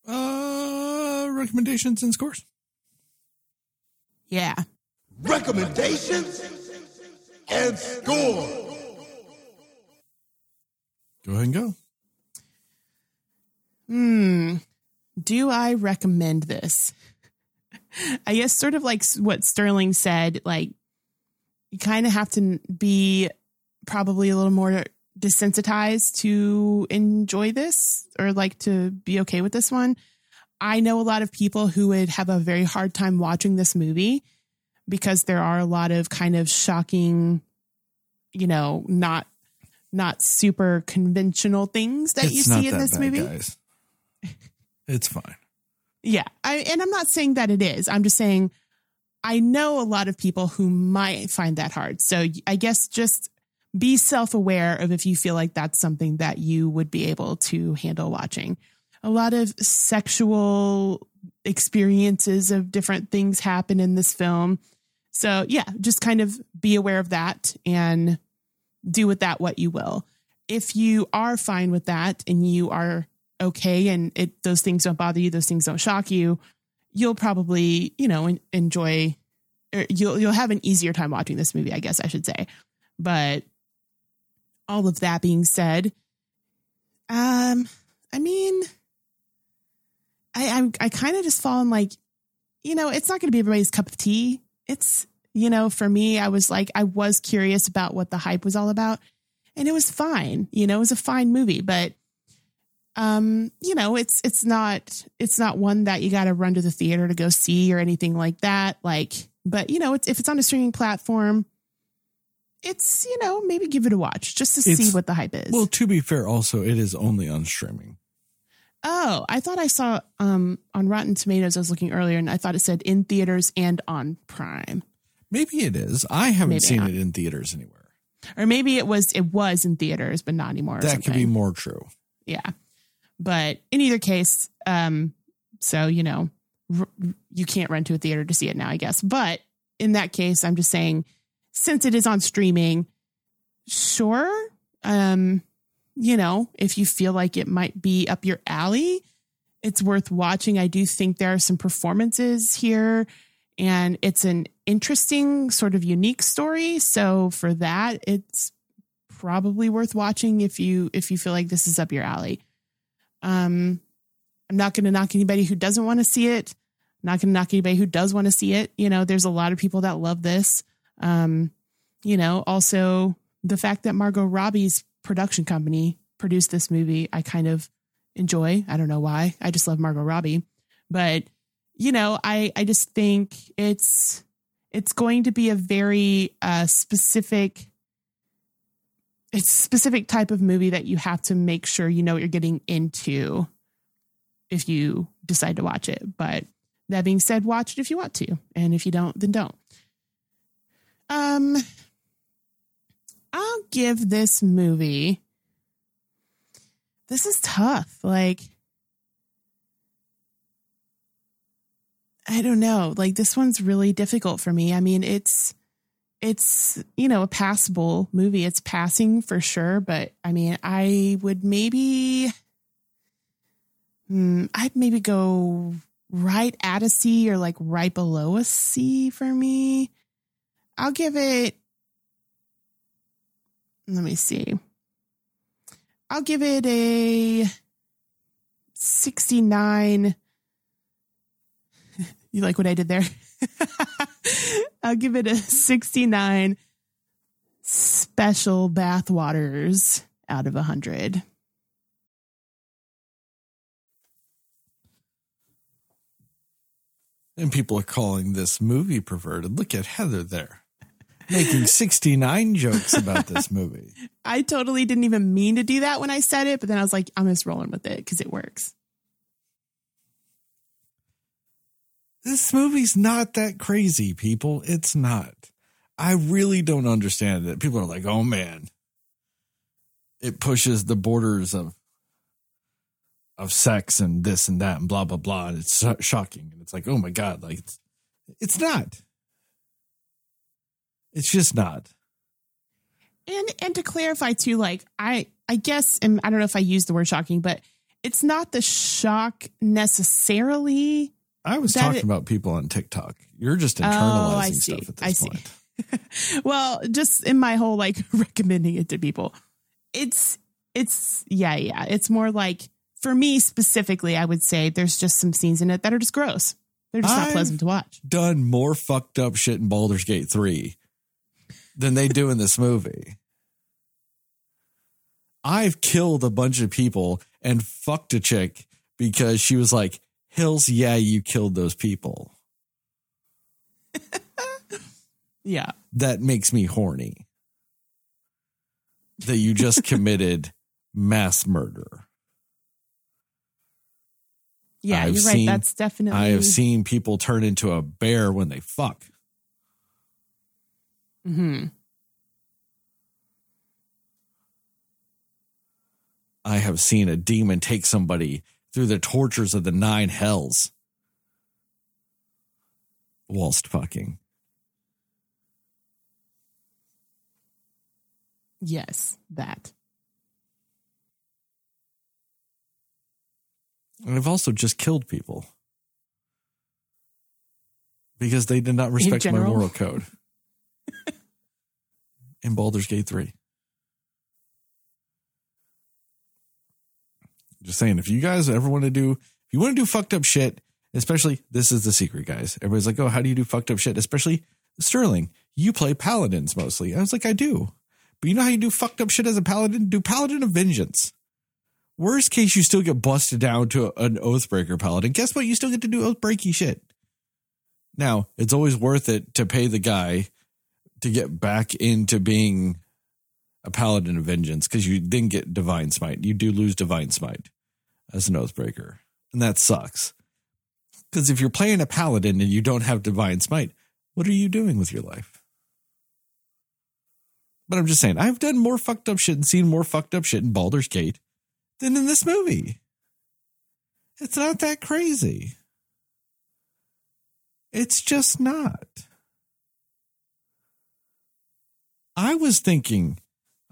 S1: Uh, recommendations and scores.
S2: Yeah.
S5: Recommendations and score.
S1: Go ahead and go.
S2: Hmm. Do I recommend this? I guess sort of like what Sterling said, like you kind of have to be probably a little more desensitized to enjoy this or like to be okay with this one. I know a lot of people who would have a very hard time watching this movie because there are a lot of kind of shocking, you know, not not super conventional things that you see in this movie.
S1: guys. It's fine.
S2: Yeah. I, and I'm not saying that it is. I'm just saying I know a lot of people who might find that hard. So I guess just be self aware of if you feel like that's something that you would be able to handle watching. A lot of sexual experiences of different things happen in this film. So, yeah, just kind of be aware of that and do with that what you will. If you are fine with that and you are okay and it those things don't bother you, those things don't shock you, you'll probably, you know, enjoy or you'll you'll have an easier time watching this movie, I guess I should say. But all of that being said, um, I mean, I I'm, I kind of just fall in like, you know, it's not going to be everybody's cup of tea. It's you know, for me, I was like, I was curious about what the hype was all about, and it was fine. You know, it was a fine movie, but um, you know, it's it's not it's not one that you got to run to the theater to go see or anything like that. Like, but you know, it's, if it's on a streaming platform, it's you know maybe give it a watch just to
S1: It's-
S2: see what the hype is.
S1: Well, to be fair, also it is only on streaming.
S2: oh, I thought I saw um on Rotten Tomatoes. I was looking earlier, and I thought it said in theaters and on Prime,
S1: Maybe it is. I haven't
S2: Maybe
S1: seen
S2: not.
S1: it in theaters anywhere.
S2: or maybe it was it was in theaters, but not anymore.
S1: That could be more true.
S2: yeah. But in either case, um, so you know, r- you can't run to a theater to see it now, I guess. But in that case, I'm just saying, since it is on streaming, sure, um, you know, if you feel like it might be up your alley, it's worth watching. I do think there are some performances here, and it's an interesting, sort of unique story. So for that, it's probably worth watching if you if you feel like this is up your alley. Um, I'm not going to knock anybody who doesn't want to see it. not going to knock anybody who does want to see it. You know, there's a lot of people that love this. Um, you know, also the fact that Margot Robbie's production company produced this movie, I kind of enjoy. I don't know why. I just love Margot Robbie, but you know, I I just think it's it's going to be a very uh, specific it's specific type of movie that you have to make sure you know what you're getting into if you decide to watch it. But that being said, watch it if you want to, and if you don't, then don't. Um, I'll give this movie. This is tough. Like, I don't know. Like, this one's really difficult for me. I mean, it's it's you know a passable movie. It's passing for sure, but I mean, I would maybe, hmm, I'd maybe go right at a C or like right below a C for me. I'll give it. Let me see. I'll give it a 69. You like what I did there? I'll give it a 69 special bath waters out of 100.
S1: And people are calling this movie perverted. Look at Heather there making 69 jokes about this movie.
S2: I totally didn't even mean to do that when I said it, but then I was like, I'm just rolling with it because it works.
S1: This movie's not that crazy, people. It's not. I really don't understand it. People are like, oh man, it pushes the borders of of sex and this and that and blah blah blah and it's shocking and it's like oh my god like it's, it's not it's just not
S2: And and to clarify too, like I I guess and I don't know if I use the word shocking, but it's not the shock necessarily.
S1: i was talking
S2: it-
S1: about people on tiktok you're just
S2: Oh,
S1: internalizing
S2: I see.
S1: stuff at this
S2: I see.
S1: point
S2: Well, just in my whole like recommending it to people, it's it's yeah yeah. It's more like for me specifically, I would say there's just some scenes in it that are just gross. They're just not
S1: I've-
S2: pleasant to watch.
S1: done more fucked up shit in Baldur's Gate 3 than they do in this movie. I've killed a bunch of people and fucked a chick because she was like, Hills, yeah, you killed those people.
S2: Yeah.
S1: That makes me horny. That you just committed mass murder.
S2: Yeah,
S1: I've
S2: you're right. That's definitely
S1: I have seen people turn into a bear when they fuck.
S2: Hmm
S1: I have seen a demon take somebody through the tortures of the nine hells. Whilst fucking.
S2: Yes, that.
S1: And I've also just killed people. Because they did not respect my moral code in Baldur's Gate 3. Just saying, if you guys ever want to do, if you want to do fucked up shit, especially this is the secret, guys. Everybody's like, oh, how do you do fucked up shit? Especially Sterling, you play paladins mostly. I was like, I do. But you know how you do fucked up shit as a paladin? Do paladin of vengeance. Worst case, you still get busted down to an oathbreaker paladin. Guess what? You still get to do oathbreaky shit. Now, it's always worth it to pay the guy to get back into being a paladin of vengeance because you then get divine smite. You do lose divine smite as an oathbreaker, and that sucks. Because if you're playing a paladin and you don't have divine smite, what are you doing with your life? But I'm just saying, I've done more fucked up shit and seen more fucked up shit in Baldur's Gate than in this movie. It's not that crazy. It's just not. I was thinking,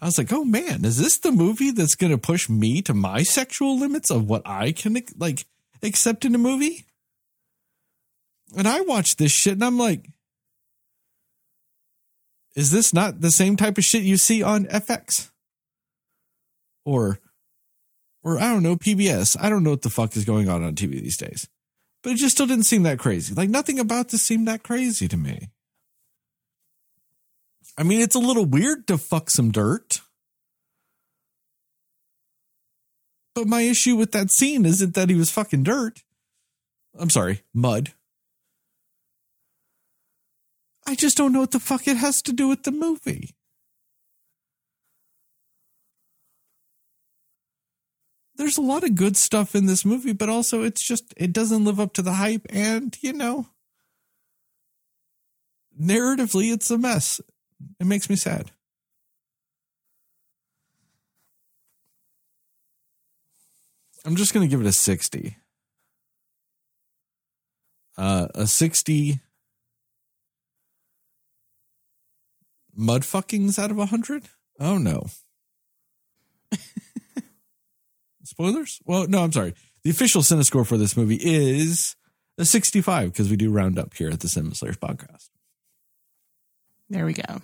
S1: I was like, oh man, is this the movie that's going to push me to my sexual limits of what I can like accept in a movie? And I watched this shit and I'm like, is this not the same type of shit you see on FX? Or, or I don't know, PBS. I don't know what the fuck is going on on TV these days. But it just still didn't seem that crazy. Like nothing about this seemed that crazy to me. I mean, it's a little weird to fuck some dirt. But my issue with that scene isn't that he was fucking dirt. I'm sorry, mud. I just don't know what the fuck it has to do with the movie. There's a lot of good stuff in this movie, but also it's just, it doesn't live up to the hype. And, you know, narratively, it's a mess. It makes me sad. I'm just going to give it a 60. Uh, a 60 mud fuckings out of 100? Oh, no. Spoilers? Well, no, I'm sorry. The official Cinescore for this movie is a 65 because we do round up here at the Cinema Slayers podcast.
S2: There we go.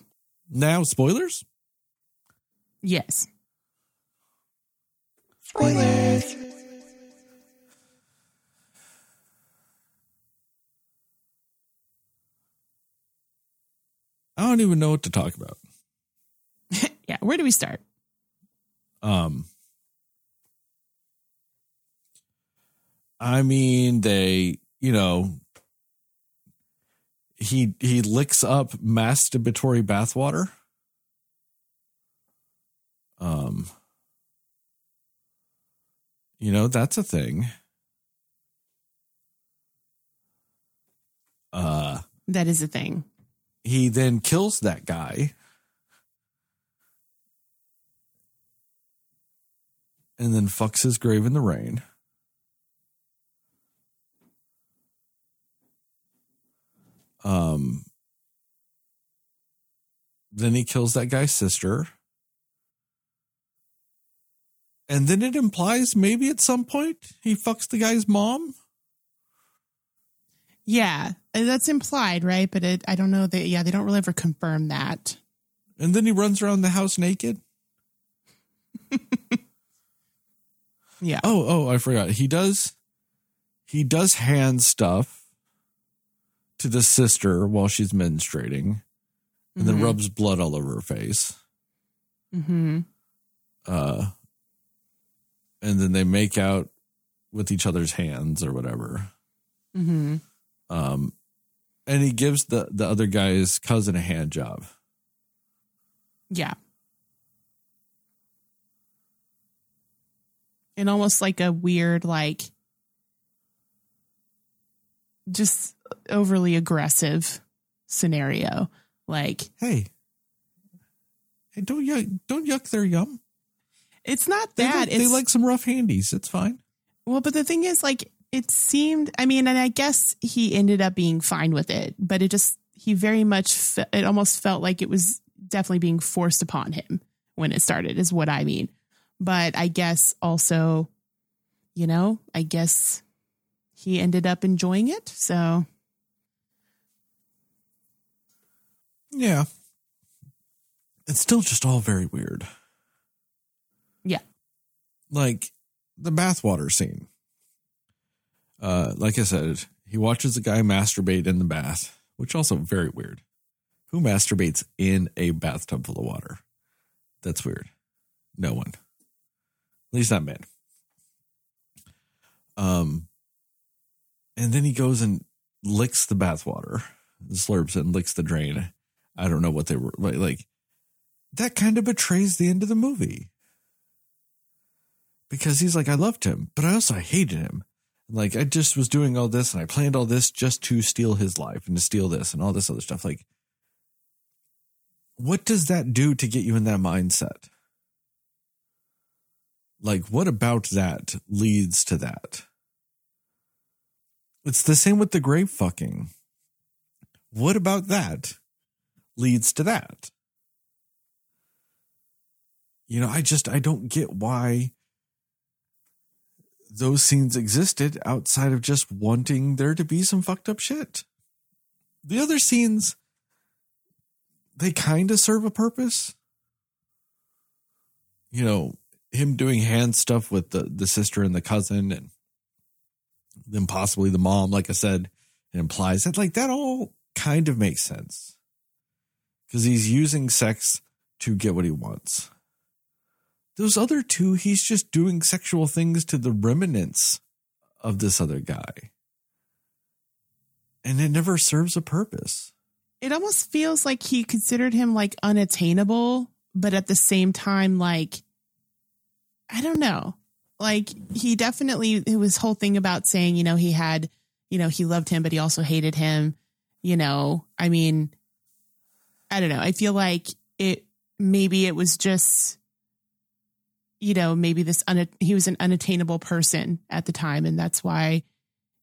S1: Now, spoilers?
S2: Yes.
S5: Spoilers.
S1: I don't even know what to talk about.
S2: Yeah. Where do we start?
S1: Um, I mean, they, you know, he he licks up masturbatory bathwater. Um, you know, that's a thing. Uh,
S2: That is a thing.
S1: he then kills that guy. And then fucks his grave in the rain. Um then he kills that guy's sister. And then it implies maybe at some point he fucks the guy's mom.
S2: Yeah. uh, That's implied, right? But it, I don't know that, yeah, they don't really ever confirm that.
S1: And then he runs around the house naked.
S2: Yeah.
S1: Oh, oh, I forgot. He does he does hand stuff to the sister while she's menstruating and then
S2: Mhm.
S1: rubs blood all over her face.
S2: hmm
S1: Uh and then they make out with each other's hands or whatever.
S2: hmm
S1: Um and he gives the the other guy's cousin a hand job.
S2: Yeah. And almost like a weird, like, just overly aggressive scenario. Like,
S1: Hey. Hey, don't yuck don't yuck their yum.
S2: it's not
S1: They,
S2: that.
S1: like,
S2: it's,
S1: they like some rough handies. It's fine.
S2: Well, but the thing is, like, it seemed, I mean, and I guess he ended up being fine with it, but it just, he very much, fe- it almost felt like it was definitely being forced upon him when it started, is what I mean. But I guess also, you know, I guess he ended up enjoying it. So,
S1: Yeah. It's still just all very weird.
S2: yeah.
S1: Like the bathwater scene. Uh, like I said, he watches a guy masturbate in the bath, which also very weird. Who masturbates in a bathtub full of water? That's weird. No one. At least not men. Um, and then he goes and licks the bathwater, slurps it and licks the drain. I don't know what they were like. Like that kind of betrays the end of the movie because he's like, I loved him, but I also hated him. Like I just was doing all this and I planned all this just to steal his life and to steal this and all this other stuff. Like, what does that do to get you in that mindset? Like, what about that leads to that? It's the same with the grave fucking. What about that leads to that? You know, I just, I don't get why those scenes existed outside of just wanting there to be some fucked up shit. The other scenes, they kind of serve a purpose. You know, him doing hand stuff with the, the sister and the cousin and then possibly the mom, like I said, it implies that like that all kind of makes sense. Because he's using sex to get what he wants. Those other two, he's just doing sexual things to the remnants of this other guy. And it never serves a purpose.
S2: It almost feels like he considered him like unattainable, but at the same time, like, I don't know. Like, he definitely, it was whole thing about saying, you know, he had, you know, he loved him, but he also hated him. You know, I mean, I don't know. I feel like it, maybe it was just, you know, maybe this, una- he was an unattainable person at the time. And that's why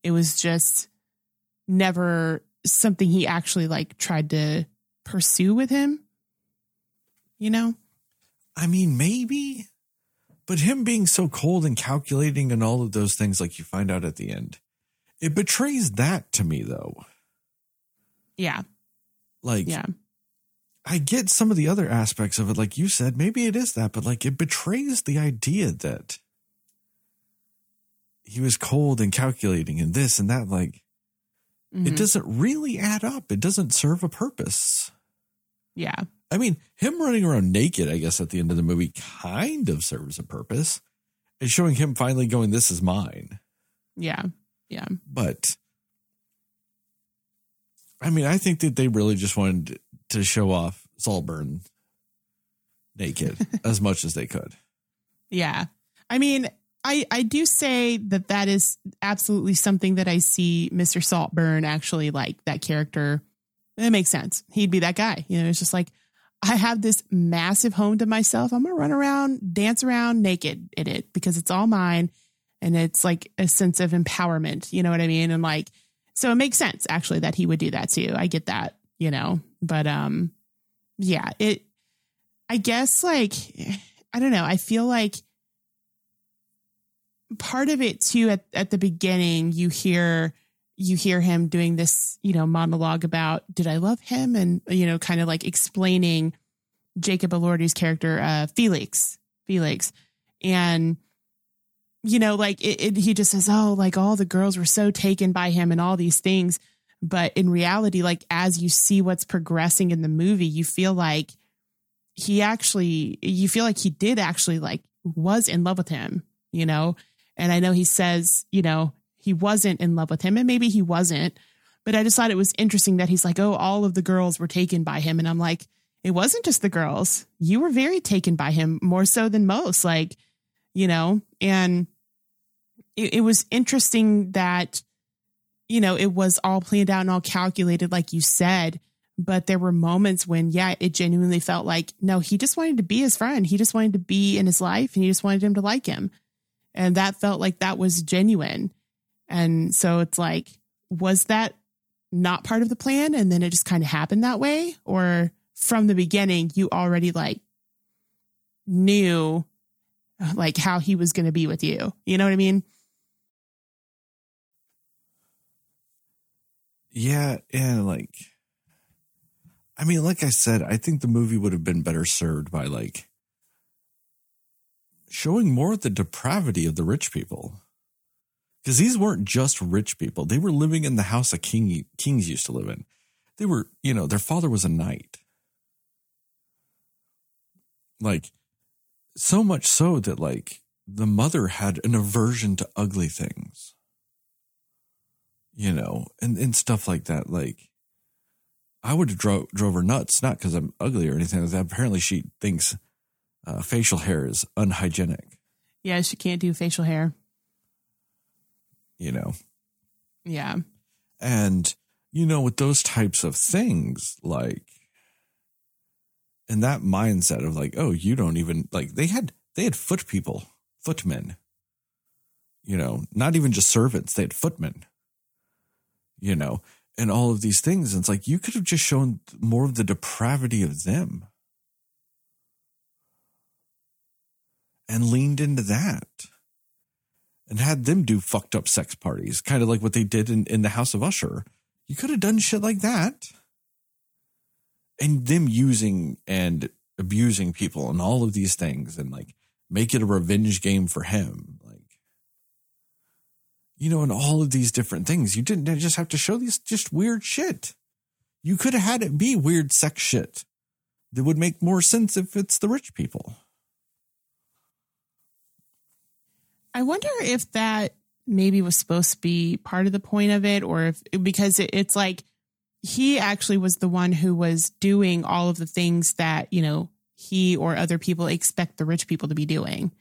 S2: it was just never something he actually like tried to pursue with him. you know?
S1: I mean, maybe, but him being so cold and calculating and all of those things, like you find out at the end, it betrays that to me, though.
S2: Yeah.
S1: Like,
S2: Yeah.
S1: I get some of the other aspects of it, like you said, maybe it is that, but like it betrays the idea that he was cold and calculating and this and that. Like, it
S2: Mhm.
S1: doesn't really add up. It doesn't serve a purpose.
S2: Yeah.
S1: I mean, him running around naked, I guess, at the end of the movie kind of serves a purpose. And showing him finally going, This is mine.
S2: Yeah. Yeah.
S1: But I mean, I think that they really just wanted to show off Saltburn naked as much as they could.
S2: Yeah. I mean, I, I do say that that is absolutely something that I see Mr. Saltburn actually like that character. It makes sense. He'd be that guy. You know, it's just like, I have this massive home to myself. I'm going to run around, dance around naked in it because it's all mine. And it's like a sense of empowerment. You know what I mean? And like, so it makes sense actually that he would do that too. I get that, you know, but, um, yeah, it, I guess like, I don't know. I feel like part of it too at, at the beginning you hear you hear him doing this you know monologue about did i love him and you know kind of like explaining jacob elordi's character uh felix felix and you know like it, it, he just says oh like all the girls were so taken by him and all these things but in reality like as you see what's progressing in the movie you feel like he actually you feel like he did actually like was in love with him you know? And i know he says you know he wasn't in love with him and maybe he wasn't but i just thought it was interesting that he's like oh all of the girls were taken by him and i'm like it wasn't just the girls. You were very taken by him more so than most like you know? And it, it was interesting that you know it was all planned out and all calculated like you said. But there were moments when yeah it genuinely felt like no he just wanted to be his friend. He just wanted to be in his life and he just wanted him to like him. And that felt like that was genuine. And so it's like was that not part of the plan and then it just kind of happened that way? Or from the beginning you already like knew like how he was going to be with you? You know what i mean
S1: Yeah, and like I mean, like I said, I think the movie would have been better served by like showing more of the depravity of the rich people. Because these weren't just rich people. They were living in the house a king kings used to live in. They were, you know, their father was a knight. Like so much so that like the mother had an aversion to ugly things you know, and, and stuff like that. Like, I would have drove, drove her nuts, not because I'm ugly or anything like that. Apparently, she thinks uh, facial hair is unhygienic,
S2: yeah she can't do facial hair
S1: you know.
S2: yeah
S1: And, you know, with those types of things, like, and that mindset of like, oh, you don't even, like, they had, they had foot people, footmen, you know, not even just servants, they had footmen, you know, and all of these things. And it's like, you could have just shown more of the depravity of them and leaned into that and had them do fucked up sex parties, kind of like what they did in, in the House of Usher. You could have done shit like that. And them using and abusing people and all of these things and like make it a revenge game for him. You know, and all of these different things. You didn't just have to show these just weird shit. You could have had it be weird sex shit that would make more sense if it's the rich people.
S2: I wonder if that maybe was supposed to be part of the point of it, or if because it, it's like he actually was the one who was doing all of the things that, you know, he or other people expect the rich people to be doing.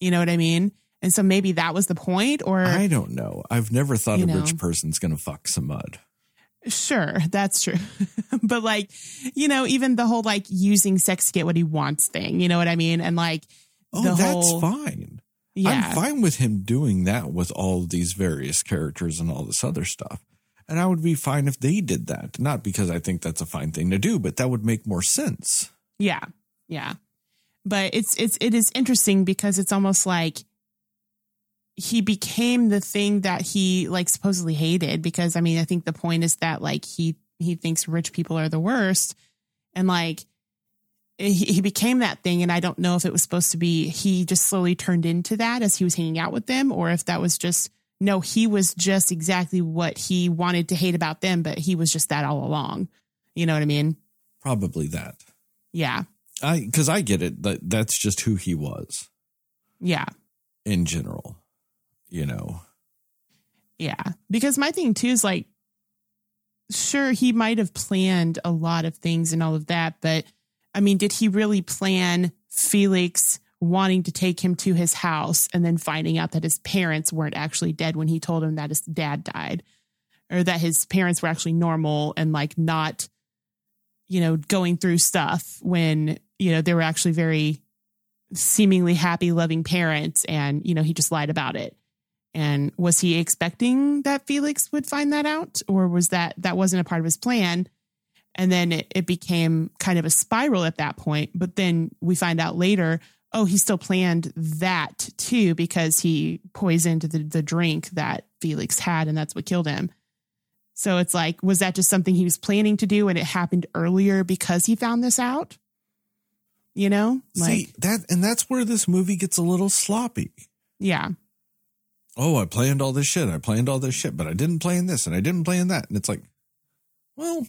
S2: You know what I mean? And so maybe that was the point, or
S1: I don't know. I've never thought a
S2: know.
S1: rich person's going to fuck some mud.
S2: Sure, that's true. but like, you know, even the whole like using sex to get what he wants thing, you know what I mean? And like,
S1: Oh, that's
S2: whole,
S1: fine.
S2: Yeah.
S1: I'm fine with him doing that with all these various characters and all this other stuff. And I would be fine if they did that. Not because I think that's a fine thing to do, but that would make more sense.
S2: Yeah. Yeah. But it's it's it is interesting because it's almost like he became the thing that he like supposedly hated because I mean I think the point is that like he he thinks rich people are the worst and like he, he became that thing and I don't know if it was supposed to be he just slowly turned into that as he was hanging out with them or if that was just no he was just exactly what he wanted to hate about them but he was just that all along. You know what I mean?
S1: Probably that.
S2: Yeah.
S1: I because I get it. That that's just who he was
S2: Yeah.
S1: in general. You know.
S2: Yeah. Because my thing too is like, sure, he might have planned a lot of things and all of that, but I mean, did he really plan Felix wanting to take him to his house and then finding out that his parents weren't actually dead when he told him that his dad died or that his parents were actually normal and like not, you know, going through stuff when, you know, they were actually very seemingly happy, loving parents and, you know, he just lied about it. And was he expecting that Felix would find that out, or was that that wasn't a part of his plan? And then it, it became kind of a spiral at that point. But then we find out later, oh, he still planned that too because he poisoned the, the drink that Felix had, and that's what killed him. So it's like, was that just something he was planning to do and it happened earlier because he found this out? You know? Like,
S1: See that, and that's where this movie gets a little sloppy.
S2: yeah.
S1: Oh, I planned all this shit. I planned all this shit, but I didn't plan this and I didn't plan that. And it's like, well,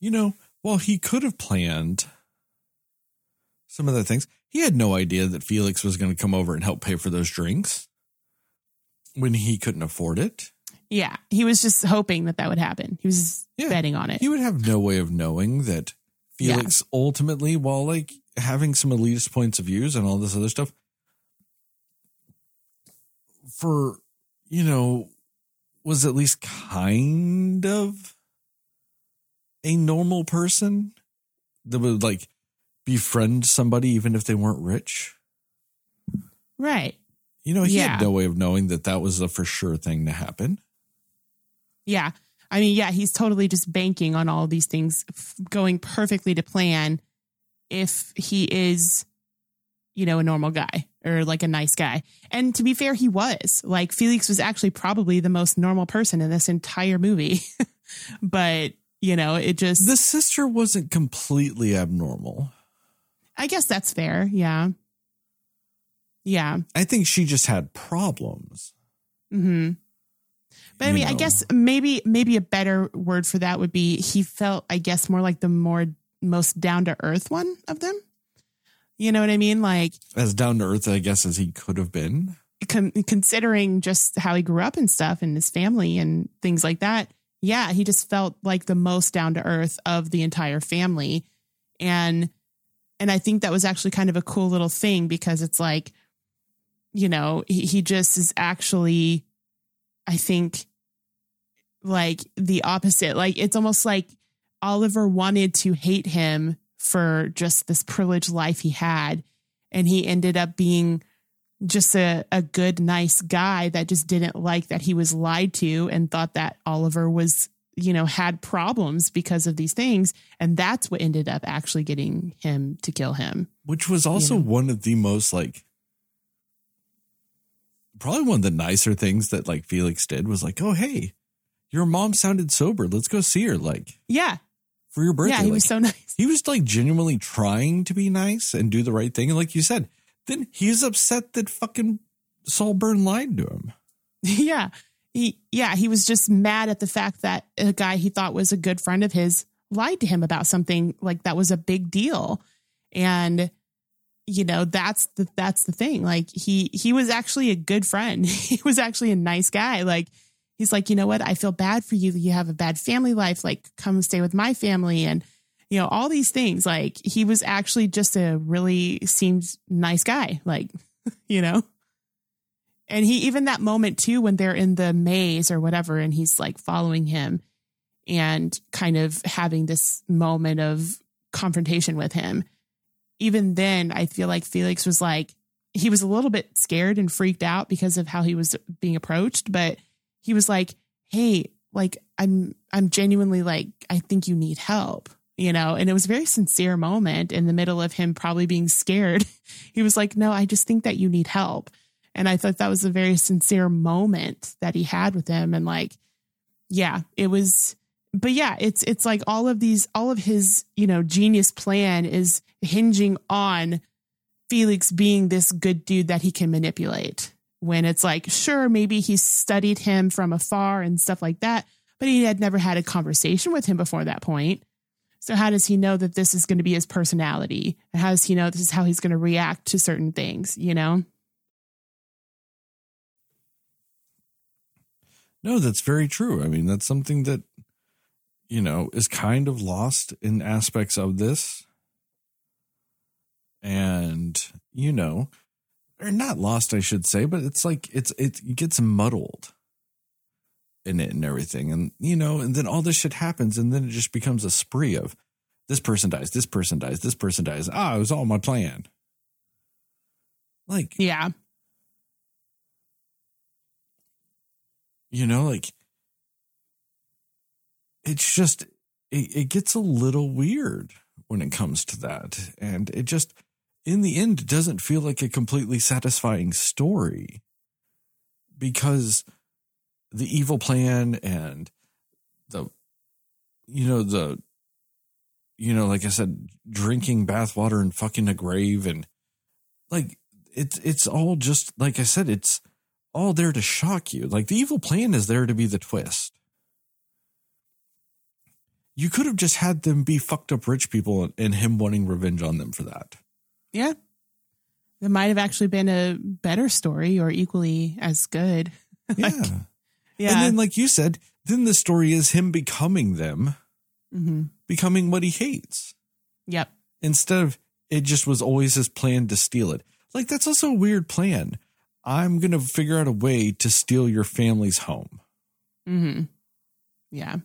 S1: you know, while he could have planned some of the things, he had no idea that Felix was going to come over and help pay for those drinks when he couldn't afford it.
S2: Yeah. He was just hoping that that would happen. He was
S1: Yeah.
S2: betting on it.
S1: He would have no way of knowing that Felix ultimately, while like having some elitist points of views and all this other stuff, for you know, was at least kind of a normal person that would like befriend somebody even if they weren't rich.
S2: right.
S1: You know, he
S2: Yeah.
S1: had no way of knowing that that was a for sure thing to happen.
S2: Yeah. I mean, yeah, he's totally just banking on all these things f- going perfectly to plan if he is, you know, a normal guy or like a nice guy. And to be fair, he was. Like, Felix was actually probably the most normal person in this entire movie. but, you know, it just,
S1: The sister wasn't completely abnormal.
S2: I guess that's fair. Yeah. Yeah.
S1: I think she just had problems.
S2: hmm But I
S1: you
S2: mean, I guess maybe maybe a better word for that would be he felt, I guess, more like the more most down to earth one of them. You know what I mean? Like
S1: as down to earth, I guess, as he could have been.
S2: con- considering just how he grew up and stuff and his family and things like that. Yeah, he just felt like the most down to earth of the entire family. And and I think that was actually kind of a cool little thing because it's like you know, he, he just is actually I think like the opposite. Like it's almost like Oliver wanted to hate him for just this privileged life he had and he ended up being just a, a good, nice guy that just didn't like that he was lied to and thought that Oliver was, you know, had problems because of these things. And that's what ended up actually getting him to kill him.
S1: which was also
S2: know.
S1: one of the most like probably one of the nicer things that like Felix did was like, oh hey, your mom sounded sober. Let's go see her like
S2: Yeah.
S1: For your birthday.
S2: yeah. He
S1: Like,
S2: was so nice.
S1: he was like genuinely trying to be nice and do the right thing. And like you said, then he's upset that fucking Saltburn lied to him.
S2: yeah. He, yeah. He was just mad at the fact that a guy he thought was a good friend of his lied to him about something like that was a big deal. And, you know, that's the, that's the thing. Like he, he was actually a good friend. he was actually a nice guy. Like, he's like, you know what? I feel bad for you. You have a bad family life. Like, come stay with my family. And, you know, all these things. Like, he was actually just a really seems nice guy. Like, you know? And he, even that moment too, when they're in the maze or whatever, and he's like following him and kind of having this moment of confrontation with him. Even then, I feel like Felix was like, he was a little bit scared and freaked out because of how he was being approached, but he was like, "Hey, like I'm I'm genuinely like I think you need help." you know, and it was a very sincere moment in the middle of him probably being scared. He was like, No, I just think that you need help. And I thought that was a very sincere moment that he had with him. And like, yeah, it was, but yeah, it's, it's like all of these, all of his, you know, genius plan is hinging on Felix being this good dude that he can manipulate. When it's like, sure, maybe he studied him from afar and stuff like that, but he had never had a conversation with him before that point. So how does he know that this is going to be his personality? And how does he know this is how he's going to react to certain things, you know?
S1: No, that's very true. I mean, that's something that, you know, is kind of lost in aspects of this. And, you know, or not lost, I should say, but it's like it's it gets muddled in it and everything. And, you know, and then all this shit happens and then it just becomes a spree of this person dies, this person dies, this person dies. Ah, it was all my plan. Like,
S2: Yeah.
S1: you know like it's just it, it gets a little weird when it comes to that and it just in the end it doesn't feel like a completely satisfying story because the evil plan and the you know the you know like i said drinking bathwater and fucking a grave and like it's it's all just like i said it's all there to shock you. Like the evil plan is there to be the twist. You could have just had them be fucked up rich people and him wanting revenge on them for that.
S2: Yeah. It might have actually been a better story or equally as good.
S1: Yeah.
S2: Yeah.
S1: And then, like you said, then the story is him becoming them,
S2: hmm
S1: becoming what he hates.
S2: Yep.
S1: Instead of it just was always his plan to steal it. Like that's also a weird plan. I'm going to figure out a way to steal your family's home.
S2: hmm Yeah.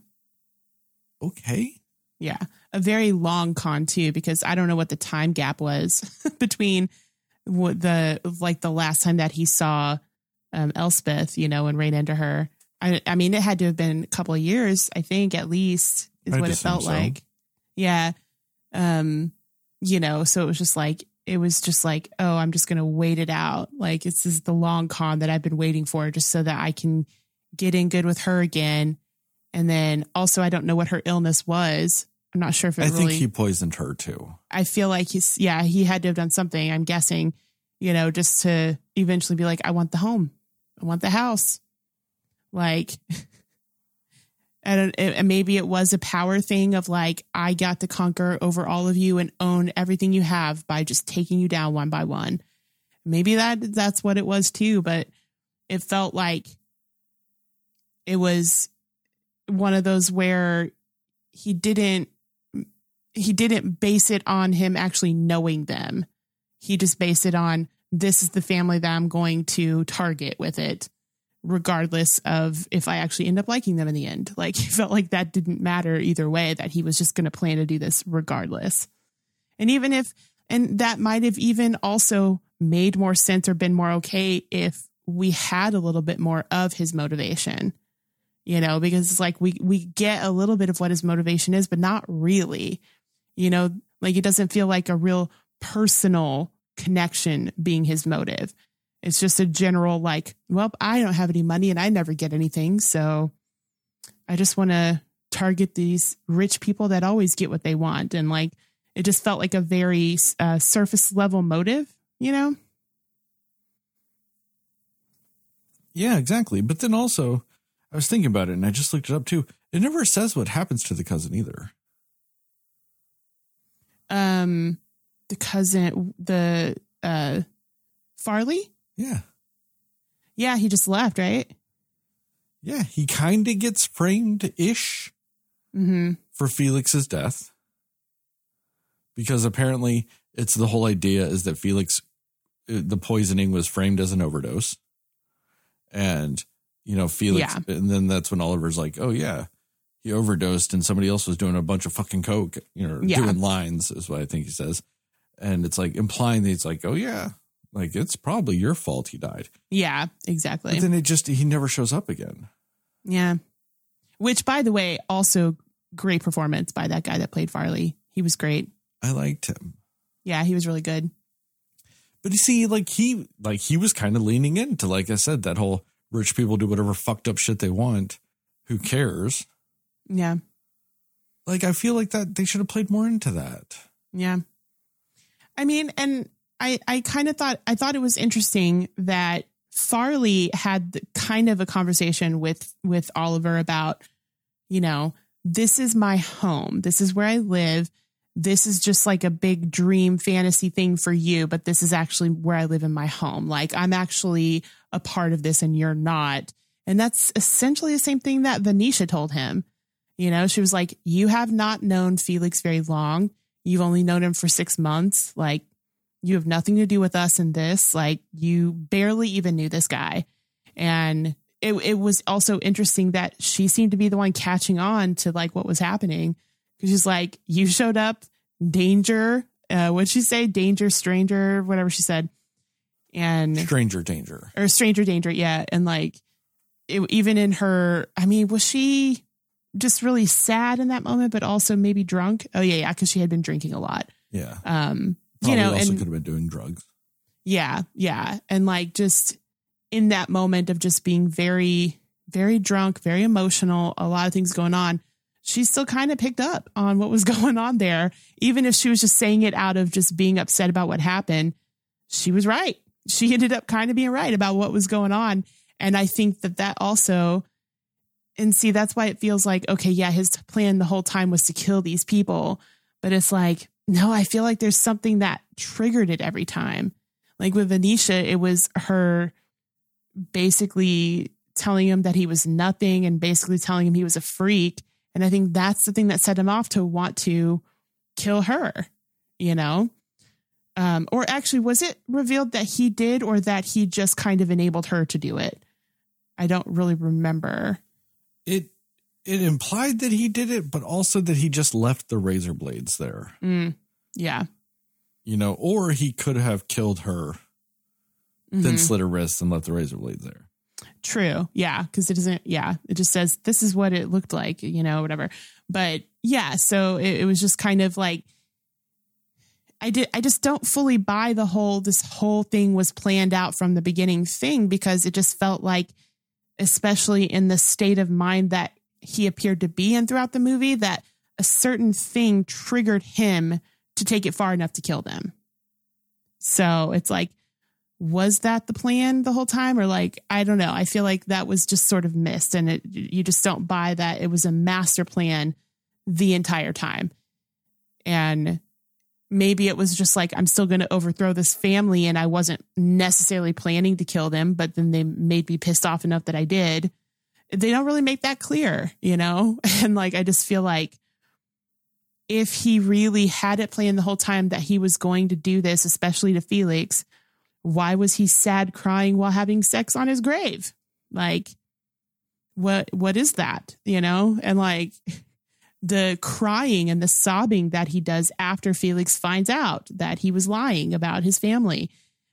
S1: Okay.
S2: Yeah. A very long con too, because I don't know what the time gap was between what the like the last time that he saw um, Elspeth, you know, and ran into her. I, I mean, it had to have been a couple of years, I think, at least, is
S1: I'd
S2: what it felt
S1: so.
S2: like. Yeah. Um, you know, so it was just like it was just like, oh, I'm just gonna wait it out. Like this is the long con that I've been waiting for, just so that I can get in good with her again. And then also, I don't know what her illness was. I'm not sure if it
S1: I
S2: really.
S1: think he poisoned her too.
S2: I feel like he's yeah, he had to have done something. I'm guessing, you know, just to eventually be like, I want the home, I want the house, like. It, and maybe it was a power thing of like, I got to conquer over all of you and own everything you have by just taking you down one by one. Maybe that that's what it was too, but it felt like it was one of those where he didn't he didn't base it on him actually knowing them. He just based it on this is the family that I'm going to target with it, regardless of if I actually end up liking them in the end. Like he felt like that didn't matter either way, that he was just going to plan to do this regardless. And even if, and that might have even also made more sense or been more okay if we had a little bit more of his motivation you know because it's like we we get a little bit of what his motivation is but not really you know like it doesn't feel like a real personal connection being his motive it's just a general like well i don't have any money and i never get anything so i just want to target these rich people that always get what they want and like it just felt like a very uh, surface level motive you know
S1: Yeah, exactly. But then also, I was thinking about it and I just looked it up too. It never says what happens to the cousin either.
S2: Um the cousin the uh farley
S1: Yeah.
S2: yeah he just left right
S1: Yeah. He kind of gets framed ish
S2: mm-hmm
S1: for Felix's death because apparently it's the whole idea is that Felix, uh, the poisoning was framed as an overdose. And, you know, Felix,
S2: Yeah.
S1: and then that's when Oliver's like, oh, yeah, he overdosed and somebody else was doing a bunch of fucking coke, you know,
S2: Yeah.
S1: doing lines is what I think he says. And it's like implying that he's like, oh, yeah, like it's probably your fault he died.
S2: yeah exactly
S1: But then it just, he never shows up again.
S2: yeah which by the way also great performance by that guy that played Farley. He was great.
S1: I liked him.
S2: Yeah, he was really good.
S1: But you see, like he like he was kind of leaning into, like I said, that whole rich people do whatever fucked up shit they want. Who cares?
S2: Yeah.
S1: Like I feel like that they should have played more into that.
S2: Yeah. I mean, and I I kind of thought I thought it was interesting that Farley had the- kind of a conversation with with Oliver about, you know, this is my home. This is where I live. This is just like a big dream fantasy thing for you, but this is actually where I live in my home. Like I'm actually a part of this and you're not. And that's essentially the same thing that Venetia told him. You know, she was like, You have not known Felix very long. You've only known him for six months. Like, you have nothing to do with us in this. Like, you barely even knew this guy. And it, it was also interesting that she seemed to be the one catching on to like what was happening. Cause she's like, You showed up, danger. Uh, what'd she say? Danger, stranger, whatever she said. And
S1: Stranger danger.
S2: or stranger danger yeah and like it, even in her i mean was she just really sad in that moment but also maybe drunk. Oh yeah yeah because she had been drinking a lot.
S1: Yeah.
S2: um
S1: Probably
S2: you know
S1: also
S2: and
S1: could have been doing drugs.
S2: yeah yeah. And like just in that moment of just being very very drunk very emotional a lot of things going on she still kind of picked up on what was going on there. Even if she was just saying it out of just being upset about what happened she was right. She ended up kind of being right about what was going on. And i think that that also and see that's why it feels like okay yeah his plan the whole time was to kill these people but it's like no i feel like there's something that triggered it every time like with Venetia, it was her basically telling him that he was nothing and basically telling him he was a freak. And I think that's the thing that set him off to want to kill her, you know? Um, or actually, was it revealed that he did or that he just kind of enabled her to do it? I don't really remember.
S1: It it implied that he did it, but also that he just left the razor blades there.
S2: Mm, yeah.
S1: You know, or he could have killed her, then
S2: Mhm.
S1: slit her wrists and left the razor blades there.
S2: True. Yeah. Cause it doesn't, yeah. It just says this is what it looked like, you know, whatever. But yeah. So it, it was just kind of like, I did, I just don't fully buy the whole, this whole thing was planned out from the beginning thing because it just felt like, especially in the state of mind that he appeared to be in throughout the movie, that a certain thing triggered him to take it far enough to kill them. So it's like, was that the plan the whole time? Or like i don't know. I feel like that was just sort of missed and it you just don't buy that it was a master plan the entire time. And maybe it was just like i'm still going to overthrow this family and i wasn't necessarily planning to kill them but then they made me pissed off enough that i did. They don't really make that clear you know? And like i just feel like if he really had it planned the whole time that he was going to do this especially to felix why was he sad crying while having sex on his grave? Like what what is that you know? And like the crying and the sobbing that he does after felix finds out that he was lying about his family.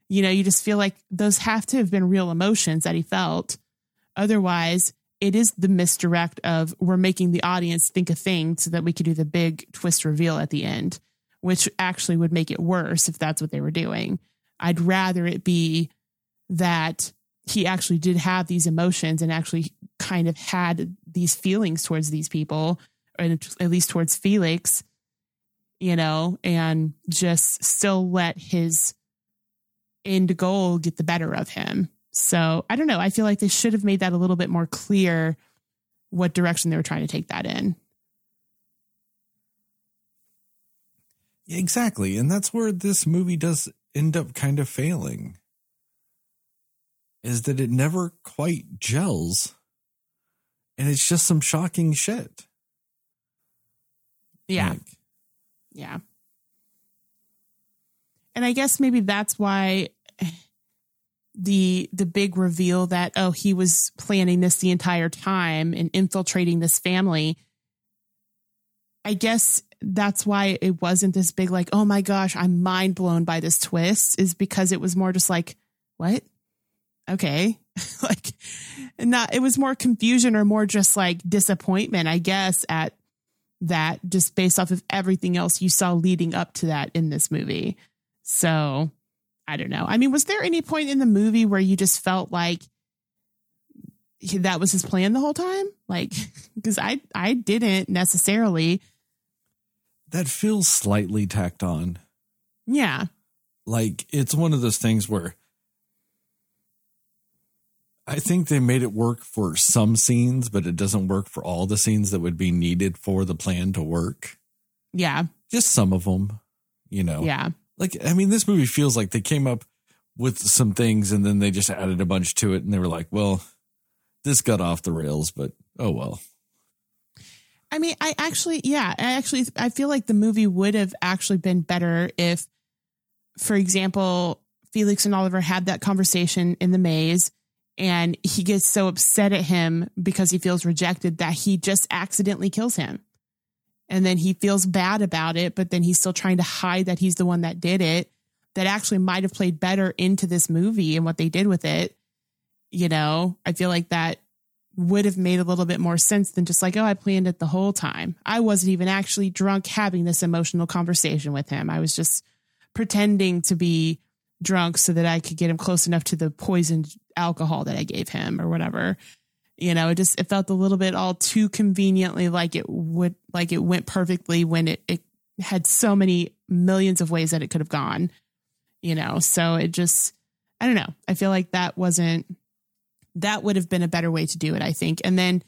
S2: You know you just feel like those have to have been real emotions that he felt. Otherwise it is the misdirect of we're making the audience think a thing so that we could do the big twist reveal at the end which actually would make it worse if that's what they were doing. I'd rather it be that he actually did have these emotions and actually kind of had these feelings towards these people, or at least towards Felix, you know, and just still let his end goal get the better of him. So I don't know. I feel like they should have made that a little bit more clear what direction they were trying to take that in.
S1: Exactly. And that's where this movie does end up kind of failing. Is that it never quite gels. And it's just some shocking shit.
S2: Yeah.
S1: Like,
S2: Yeah. And I guess maybe that's why the the big reveal that oh he was planning this the entire time and infiltrating this family I guess that's why it wasn't this big like oh my gosh I'm mind blown by this twist is because it was more just like what okay like not it was more confusion or more just like disappointment I guess at that just based off of everything else you saw leading up to that in this movie. So I don't know. I mean, was there any point in the movie where you just felt like that was his plan the whole time? Like, because I I didn't necessarily.
S1: That feels slightly tacked on.
S2: Yeah,
S1: Like it's one of those things where I think they made it work for some scenes, but it doesn't work for all the scenes that would be needed for the plan to work.
S2: yeah,
S1: Just some of them, you know.
S2: yeah,
S1: Like I mean, this movie feels like they came up with some things and then they just added a bunch to it, and they were like, "Well, this got off the rails, but oh well."
S2: I mean, I actually, yeah, I actually, I feel like the movie would have actually been better if, for example, Felix and Oliver had that conversation in the maze and he gets so upset at him because he feels rejected that he just accidentally kills him. And then he feels bad about it, but then he's still trying to hide that he's the one that did it. That actually might have played better into this movie and what they did with it. You know, I feel like that would have made a little bit more sense than just like, oh, I planned it the whole time. I wasn't even actually drunk having this emotional conversation with him. I was just pretending to be drunk so that I could get him close enough to the poisoned alcohol that I gave him or whatever. You know, it just it felt a little bit all too conveniently like it would like it went perfectly when it, it had so many millions of ways that it could have gone. You know, so it just I don't know. I feel like that wasn't that would have been a better way to do it, I think. And then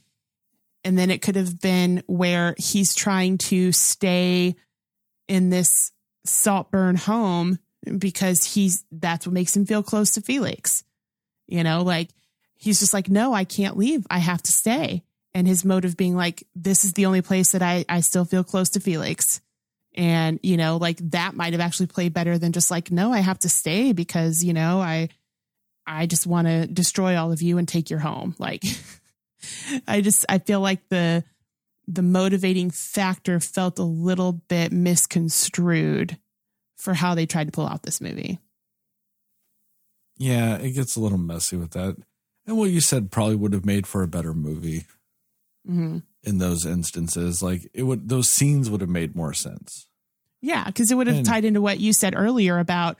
S2: and then it could have been where he's trying to stay in this Saltburn home because he's that's what makes him feel close to Felix. You know, like he's just like, no, I can't leave. I have to stay. And his motive being like, this is the only place that I, I still feel close to Felix. And, you know, like that might have actually played better than just like, no, I have to stay because, you know, I, I just want to destroy all of you and take your home. Like, I just, I feel like the, the motivating factor felt a little bit misconstrued for how they tried to pull out this movie.
S1: Yeah, it gets a little messy with that. And what you said probably would have made for a better movie
S2: hmm
S1: in those instances. Like it would those scenes would have made more sense.
S2: Yeah, because it would have
S1: And-
S2: tied into what you said earlier about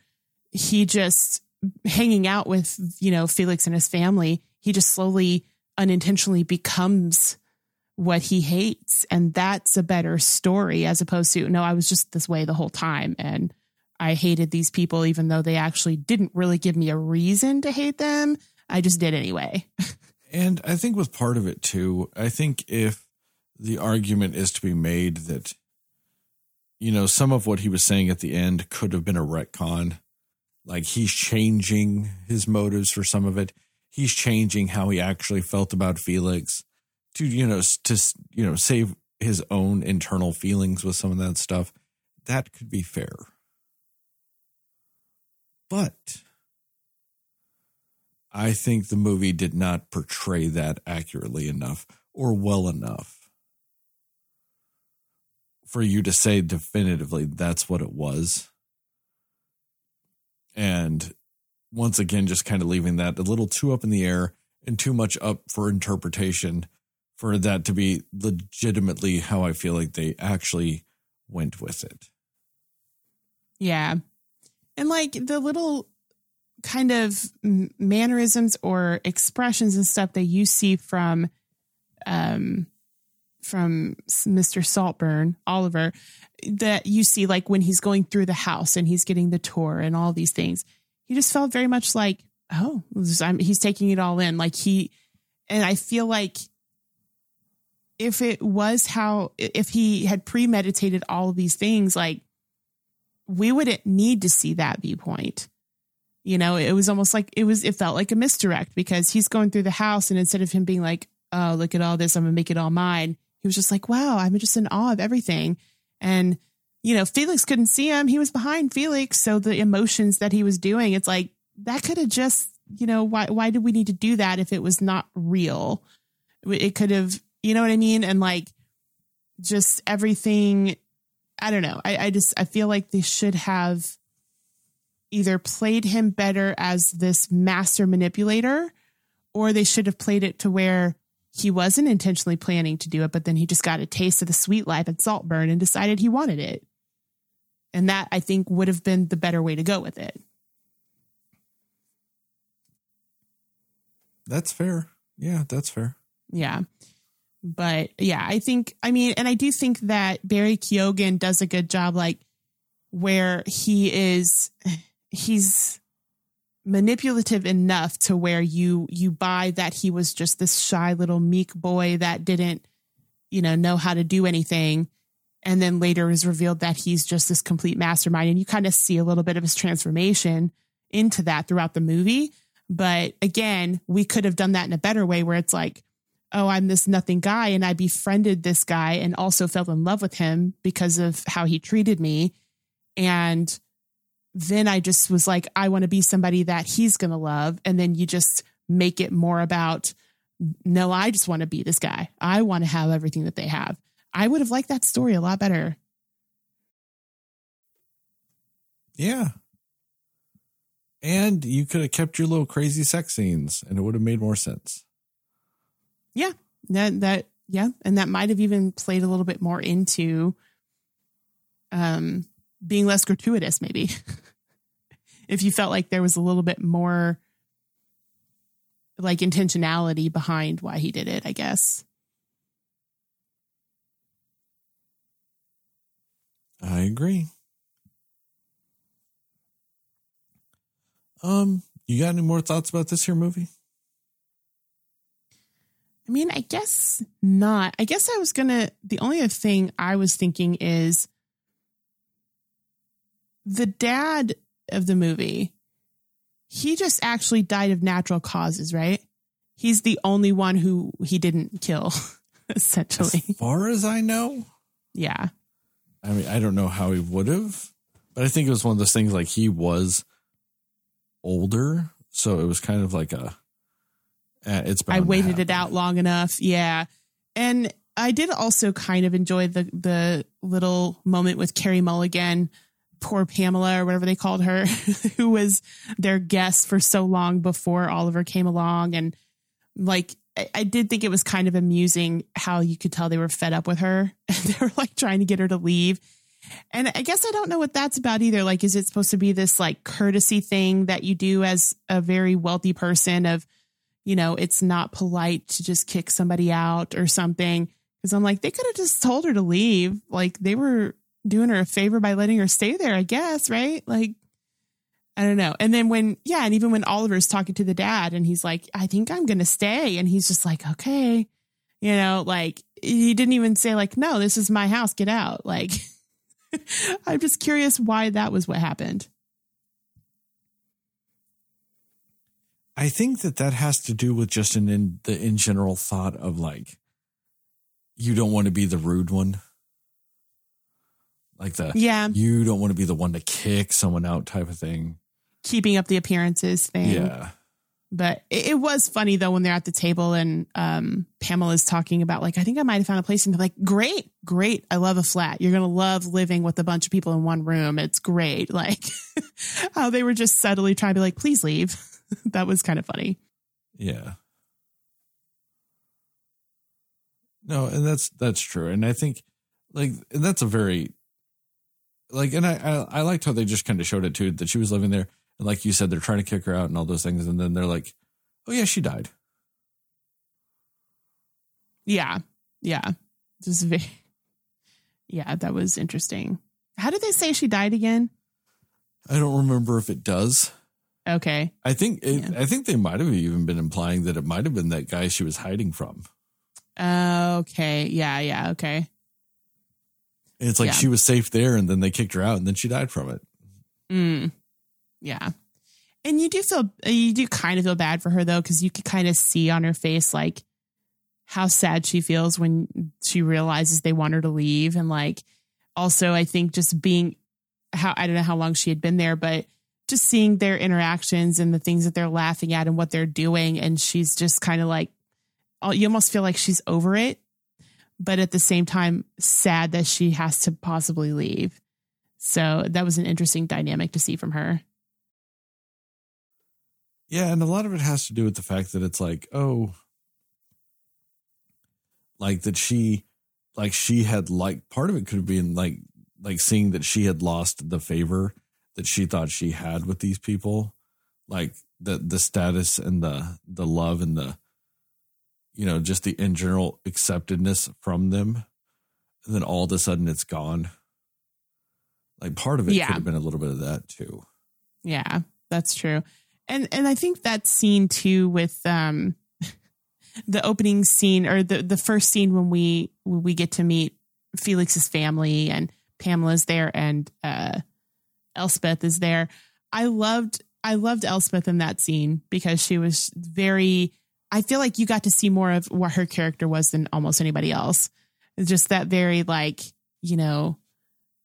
S2: he just hanging out with, you know, Felix and his family. He just slowly, unintentionally becomes what he hates. And that's a better story as opposed to, no, I was just this way the whole time. And I hated these people, even though they actually didn't really give me a reason to hate them. I just did anyway.
S1: And I think with part of it too, I think if the argument is to be made that, you know, some of what he was saying at the end could have been a retcon, like he's changing his motives for some of it. He's changing how he actually felt about Felix to, you know, to, you know, save his own internal feelings with some of that stuff. That could be fair. But I think the movie did not portray that accurately enough or well enough for you to say definitively that's what it was. And once again, just kind of leaving that a little too up in the air and too much up for interpretation for that to be legitimately how I feel like they actually went with it.
S2: Yeah. And like the little kind of mannerisms or expressions and stuff that you see from um from Mr. Saltburn, Oliver, that you see like when he's going through the house and he's getting the tour and all these things. He just felt very much like, oh, I'm, he's taking it all in. Like he, and I feel like if it was how, if he had premeditated all of these things, like we wouldn't need to see that viewpoint. You know, it was almost like it was, it felt like a misdirect because he's going through the house and instead of him being like, oh, look at all this, I'm to make it all mine, he was just like, wow, I'm just in awe of everything. And, you know, Felix couldn't see him. He was behind Felix. So the emotions that he was doing, it's like, that could have just, you know, why, why did we need to do that if it was not real? It could have, you know what I mean? And like, just everything I don't know. I, I just I feel like they should have either played him better as this master manipulator, or they should have played it to where he wasn't intentionally planning to do it, but then he just got a taste of the sweet life at Saltburn and decided he wanted it. And that I think would have been the better way to go with it.
S1: That's fair. Yeah, that's fair.
S2: Yeah. But yeah, I think, I mean, and I do think that Barry Keoghan does a good job, like where he is, he's manipulative enough to where you, you buy that he was just this shy little meek boy that didn't, you know, know how to do anything. And then later is revealed that he's just this complete mastermind. And you kind of see a little bit of his transformation into that throughout the movie. But again, we could have done that in a better way where it's like, oh, I'm this nothing guy and I befriended this guy and also fell in love with him because of how he treated me. And then I just was like, I want to be somebody that he's going to love. And then you just make it more about, no, I just want to be this guy. I want to have everything that they have. I would have liked that story a lot better.
S1: Yeah. And you could have kept your little crazy sex scenes and it would have made more sense.
S2: Yeah. That, that, yeah. And that might have even played a little bit more into, um, being less gratuitous, maybe. if you felt like there was a little bit more like intentionality behind why he did it, I guess.
S1: I agree. Um, you got any more thoughts about this here movie?
S2: I mean, I guess not. I guess I was gonna. The only thing I was thinking is the dad of the movie. He just actually died of natural causes, right? He's the only one who he didn't kill, essentially.
S1: As far as I know,
S2: Yeah.
S1: I mean, I don't know how he would have, but I think it was one of those things like he was older, so it was kind of like a. It's
S2: I waited it out long enough. Yeah. And I did also kind of enjoy the the little moment with Carey Mulligan, poor Pamela or whatever they called her, who was their guest for so long before Oliver came along. And like I, I did think it was kind of amusing how you could tell they were fed up with her. They were like trying to get her to leave. And I guess I don't know what that's about either. Like, is it supposed to be this like courtesy thing that you do as a very wealthy person of, you know, it's not polite to just kick somebody out or something? Because I'm like, they could have just told her to leave. Like, they were doing her a favor by letting her stay there, I guess, right? Like, I don't know. And then when, yeah, and even when Oliver's talking to the dad and he's like, I think I'm going to stay. And he's just like, okay. You know, like, he didn't even say, like, no, this is my house, get out. Like, I'm just curious why that was what happened.
S1: I think that that has to do with just an in the in general thought of like, you don't want to be the rude one, like the
S2: Yeah.
S1: you don't want to be the one to kick someone out type of thing.
S2: Keeping up the appearances thing.
S1: Yeah,
S2: But it, it was funny though when they're at the table and um, Pamela's talking about like, I think I might have found a place and they're like, great, great. I love a flat. You're gonna love living with a bunch of people in one room. It's great. Like how they were just subtly trying to be like, please leave. that was kind of funny.
S1: yeah. No, and that's that's true, and I think like and that's a very like, and I I, I liked how they just kind of showed it too that she was living there, and like you said, they're trying to kick her out and all those things, and then they're like, oh yeah, she died.
S2: Yeah. Yeah. Just very, yeah, that was interesting. How did they say she died again?
S1: I don't remember if it does.
S2: Okay.
S1: I think it,
S2: Yeah.
S1: I think they might have even been implying that it might have been that guy she was hiding from.
S2: Okay. Yeah. Yeah. Okay.
S1: And it's like
S2: Yeah.
S1: she was safe there, and then they kicked her out, and then she died from it.
S2: Mm. Yeah. And you do feel, you do kind of feel bad for her though, because you could kind of see on her face like how sad she feels when she realizes they want her to leave. And like, also, I think just being how, I don't know how long she had been there, but just seeing their interactions and the things that they're laughing at and what they're doing. And she's just kind of like, oh, you almost feel like she's over it, but at the same time, sad that she has to possibly leave. So that was an interesting dynamic to see from her.
S1: Yeah, and a lot of it has to do with the fact that it's like, oh, like that she like she had like part of it could have been like like seeing that she had lost the favor that she thought she had with these people like the the status and the the love and the you know just the in general acceptedness from them and then all of a sudden it's gone like part of it
S2: Yeah.
S1: could have been a little bit of that too
S2: Yeah, that's true. And and I think that scene too with um the opening scene or the the first scene when we when we get to meet Felix's family and Pamela's there and uh Elspeth is there. I loved I loved Elspeth in that scene because she was very I feel like you got to see more of what her character was than almost anybody else. Just that very like, you know,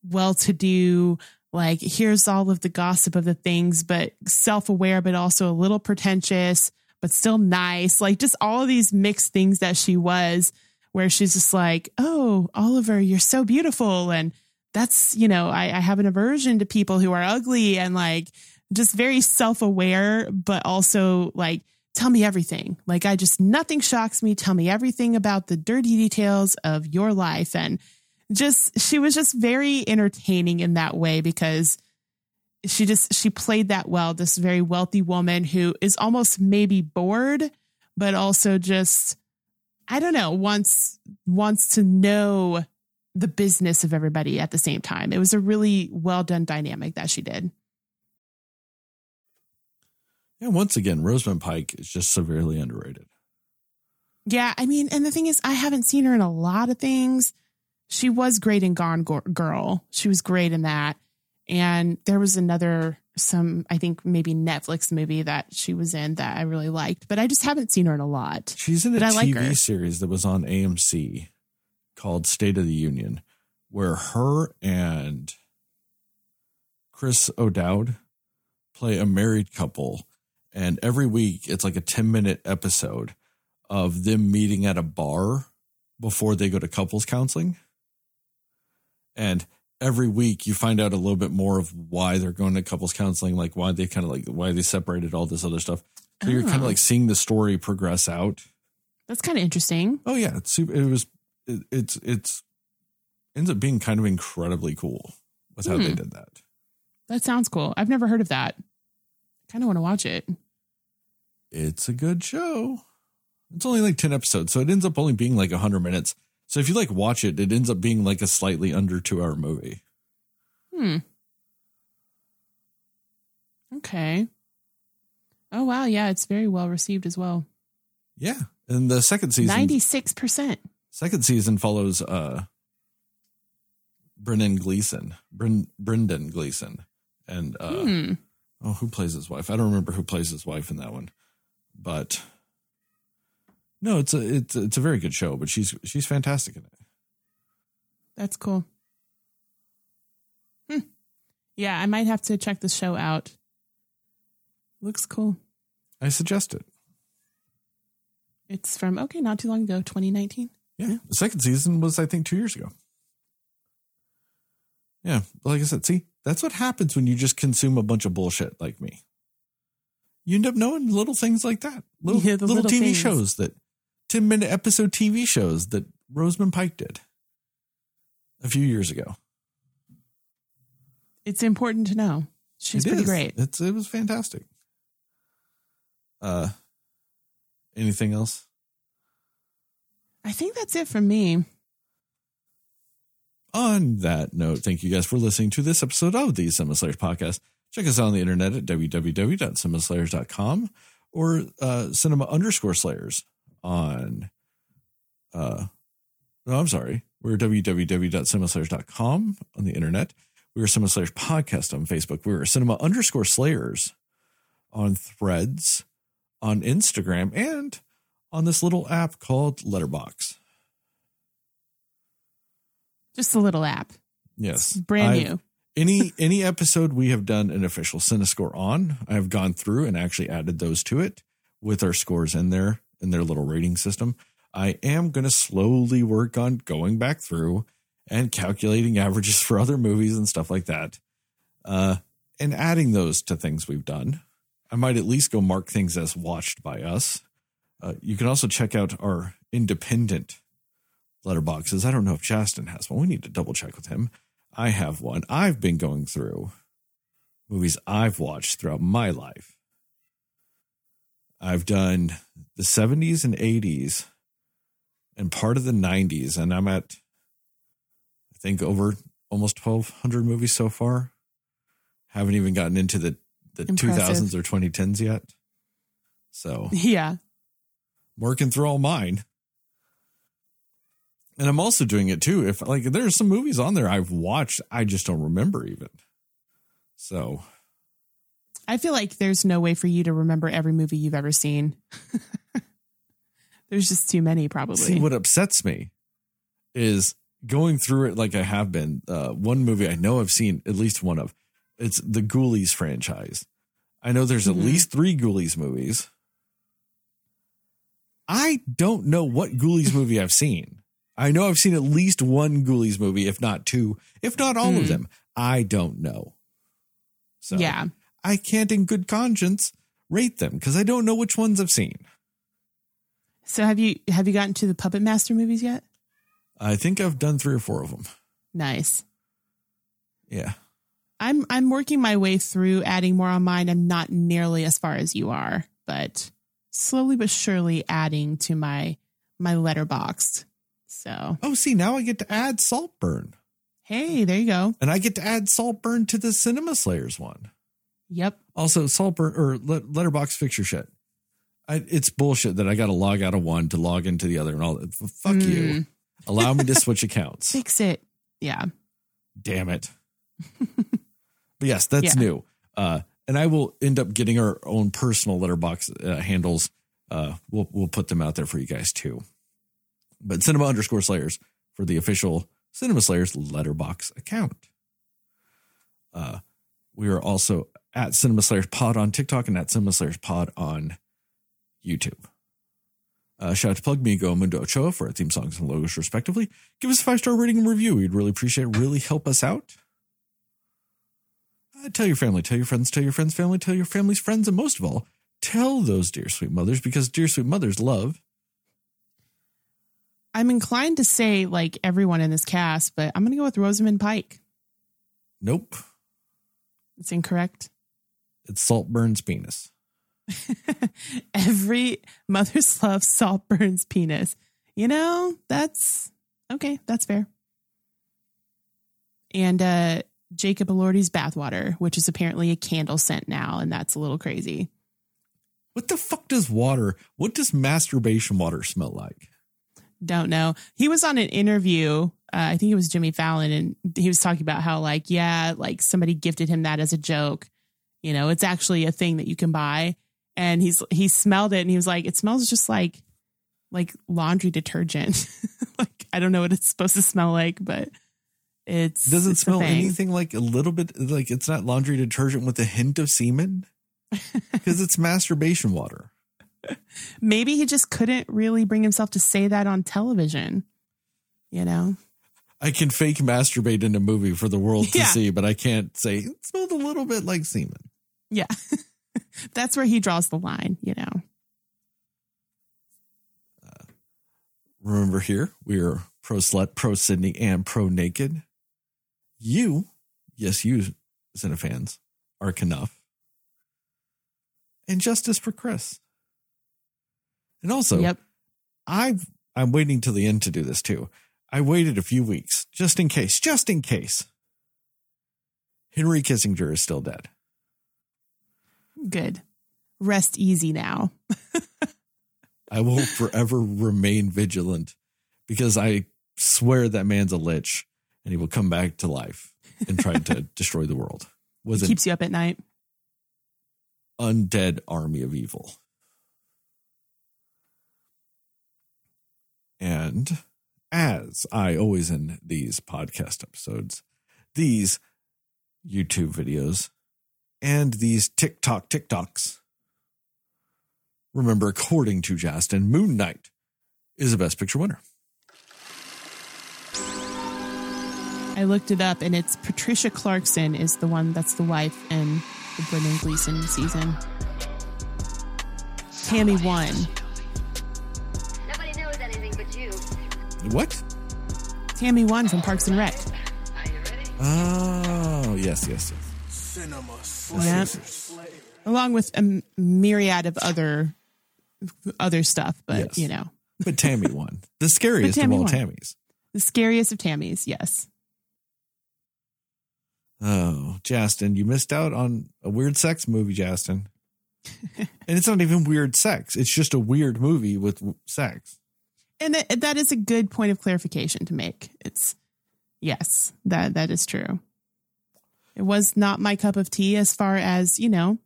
S2: well to do, like here's all of the gossip of the things, but self aware, but also a little pretentious, but still nice. Like just all of these mixed things that she was, where she's just like, oh, Oliver, you're so beautiful. And that's, you know, I, I have an aversion to people who are ugly and like just very self aware, but also like, tell me everything. Like, I just, nothing shocks me. Tell me everything about the dirty details of your life. And just, she was just very entertaining in that way because she just, she played that well. This very wealthy woman who is almost maybe bored, but also just, I don't know, wants, wants to know the business of everybody at the same time. It was a really well done dynamic that she did.
S1: yeah once again rosamund pike is just severely underrated
S2: Yeah, I mean, and the thing is, I haven't seen her in a lot of things. She was great in Gone Girl. She was great in that. And there was another, some, I think maybe Netflix movie that she was in that I really liked, but I just haven't seen her in a lot.
S1: She's in a
S2: I like
S1: TV series that was on AMC called State of the Union, where her and Chris O'Dowd play a married couple. And every week it's like a 10 minute episode of them meeting at a bar before they go to couples counseling. And every week you find out a little bit more of why they're going to couples counseling, like why they kind of like why they separated, all this other stuff. So you're kind of
S2: Oh.
S1: like seeing the story progress out.
S2: That's kind of interesting.
S1: Oh yeah, it's super. It was. It, it's it's ends up being kind of incredibly cool with how they
S2: Hmm.
S1: did that.
S2: That sounds cool. I've never heard of that. kind of want to watch it.
S1: It's a good show. It's only like ten episodes, so it ends up only being like hundred minutes. So if you like watch it, it ends up being like a slightly under two hour movie.
S2: Hmm. Okay. Oh, wow. Yeah, it's very well received as well.
S1: Yeah, and the second season,
S2: 96%.
S1: Second season follows uh Brendan Gleeson, Bren, Brendan Gleeson, and uh
S2: Hmm.
S1: oh, who plays his wife? I don't remember who plays his wife in that one, but no, it's a it's it's a very good show. But she's she's fantastic in it.
S2: That's cool. Hmm. Yeah, I might have to check the show out. Looks cool.
S1: I suggest it.
S2: It's from, okay, not too long ago, 2019.
S1: Yeah, the second season was I think two years ago. Yeah, like I said, see, that's what happens when you just consume a bunch of bullshit like me. You end up knowing little things like that, little
S2: Yeah,
S1: little,
S2: little
S1: TV
S2: things.
S1: shows that ten minute episode TV shows that Rosamund Pike did a few years ago.
S2: It's important to know. She's
S1: It
S2: pretty
S1: is.
S2: great.
S1: It's it was fantastic. Uh, anything else?
S2: I think that's it for me.
S1: On that note, thank you guys for listening to this episode of the Cinema Slayers podcast. Check us out on the internet at www.cinemaslayers.com or uh, cinema underscore slayers on, uh, no, I'm sorry. We're www.cinemaslayers.com on the internet. We are Cinema Slayers podcast on Facebook. We are cinema underscore slayers on threads, on Instagram, and on this little app called Letterbox.
S2: Just a little app.
S1: Yes.
S2: Brand
S1: I've-
S2: new.
S1: any any episode we have done an official Cinescore on, I have gone through and actually added those to it with our scores in there in their little rating system. I am going to slowly work on going back through and calculating averages for other movies and stuff like that, uh, and adding those to things we've done. I might at least go mark things as watched by us. Uh, you can also check out our independent letterboxes. I don't know if Justin has one. We need to double check with him. I have one. I've been going through movies I've watched throughout my life. I've done the 70s and 80s and part of the 90s, and I'm at, I think, over almost 1,200 movies so far. Haven't even gotten into the, the
S2: Impressive.
S1: 2000s or 2010s yet. So
S2: Yeah.
S1: Working through all mine. And I'm also doing it too. If like there's some movies on there I've watched, I just don't remember even. So
S2: I feel like there's no way for you to remember every movie you've ever seen. there's just too many, probably.
S1: see what upsets me is going through it like I have been. Uh, one movie I know I've seen at least one of. It's the Ghoulies franchise. I know there's at
S2: Mhm.
S1: least three Ghoulies movies. I don't know what Ghoulies movie I've seen. I know I've seen at least one Ghoulies movie, if not two, if not all of
S2: Hmm.
S1: them. I don't know. So
S2: yeah.
S1: I can't in good conscience rate them because I don't know which ones I've seen.
S2: So have you have you gotten to the Puppet Master movies yet?
S1: I think I've done three or four of them.
S2: Nice.
S1: Yeah.
S2: I'm I'm working my way through adding more on mine. I'm not nearly as far as you are, but slowly but surely adding to my my Letterboxd. So
S1: Oh, see, now I get to add Saltburn.
S2: hey, there you go.
S1: And I get to add Saltburn to the Cinema Slayers one.
S2: Yep.
S1: Also, Saltburn or Letterbox fix your shit. I, it's bullshit that I got to log out of one to log into the other and all that. Fuck you.
S2: Mm.
S1: Allow me to switch accounts.
S2: Fix it. Yeah.
S1: Damn it. but yes, that's
S2: Yeah.
S1: new. Uh, and I will end up getting our own personal letterbox uh, handles. Uh, we'll we'll put them out there for you guys too. But cinema underscore slayers for the official cinema slayers letterbox account. Uh, we are also at cinema slayers pod on TikTok and at cinema slayers pod on YouTube. Uh, shout out to Plug Me, Go Mundo Ochoa for our theme songs and logos, respectively. Give us a five star rating and review. We'd really appreciate it. Really help us out. Tell your family, tell your friends, tell your friends' family, tell your family's friends, and most of all, tell those dear sweet mothers because dear sweet mothers love.
S2: I'm inclined to say like everyone in this cast, but I'm gonna go with Rosamund Pike.
S1: Nope,
S2: It's incorrect.
S1: it's Saltburn's penis.
S2: Every mother's love Saltburn's penis. You know, that's okay, that's fair. And uh Jacob Elordi's bathwater, which is apparently a candle scent now, and that's a little crazy.
S1: What the fuck does water? What does masturbation water smell like?
S2: Don't know. He was on an interview. Uh, I think it was Jimmy Fallon, and he was talking about how, like, yeah, like somebody gifted him that as a joke. You know, it's actually a thing that you can buy. And he's he smelled it, and he was like, it smells just like like laundry detergent. like I don't know what it's supposed to smell like, but it's
S1: doesn't
S2: it's
S1: smell anything like a little bit like it's not laundry detergent with a hint of semen? Because it's masturbation water.
S2: Maybe he just couldn't really bring himself to say that on television. You know,
S1: I can fake masturbate in a movie for the world to
S2: Yeah.
S1: see, but I can't say it smelled a little bit like semen.
S2: yeah, that's where he draws the line. You know.
S1: Uh, remember here, we are pro slut, pro Sydney, and pro naked. You, yes, you, Cinefans, are Knuff. And justice for Chris. And also,
S2: yep.
S1: I've I'm waiting till the end to do this too. I waited a few weeks just in case, just in case. Henry Kissinger is still dead.
S2: Good. Rest easy now.
S1: I will forever remain vigilant because I swear that man's a lich and he will come back to life and try to destroy the world with an
S2: Keeps you up at night.
S1: undead army of evil. And as I always in these podcast episodes, these YouTube videos, and these TikTok TikToks, remember, according to Justin, Moon Knight is the best picture winner.
S2: I looked it up, and it's Patricia Clarkson is the one that's the wife in the Brendan Gleeson season. Tammy won.
S4: Nobody knows anything but you.
S1: What?
S2: Tammy One from Parks and Rec.
S1: Oh, yes, yes, yes.
S2: Yep. Along with a myriad of other other stuff, but
S1: Yes.
S2: you know,
S1: But Tammy won. The scariest of all
S2: won.
S1: Tammys.
S2: the scariest of Tammys. Yes.
S1: Oh, Justin, you missed out on a weird sex movie, Justin. and it's not even weird sex. It's just a weird movie with sex.
S2: And that, that is a good point of clarification to make. It's yes, that that is true. It was not my cup of tea as far as, you know,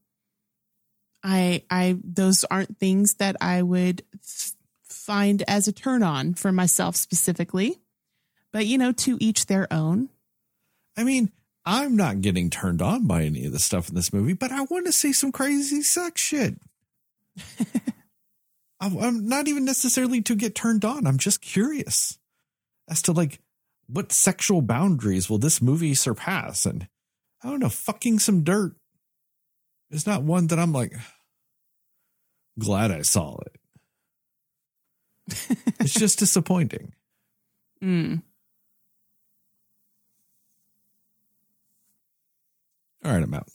S2: I I those aren't things that I would f- find as a turn on for myself specifically. But you know, to each their own.
S1: I mean, I'm not getting turned on by any of the stuff in this movie, but I want to see some crazy sex shit. I'm not even necessarily to get turned on. I'm just curious as to like what sexual boundaries will this movie surpass? And I don't know, fucking some dirt is not one that I'm like glad I saw it. it's just disappointing.
S2: Mm.
S1: All right, I'm out.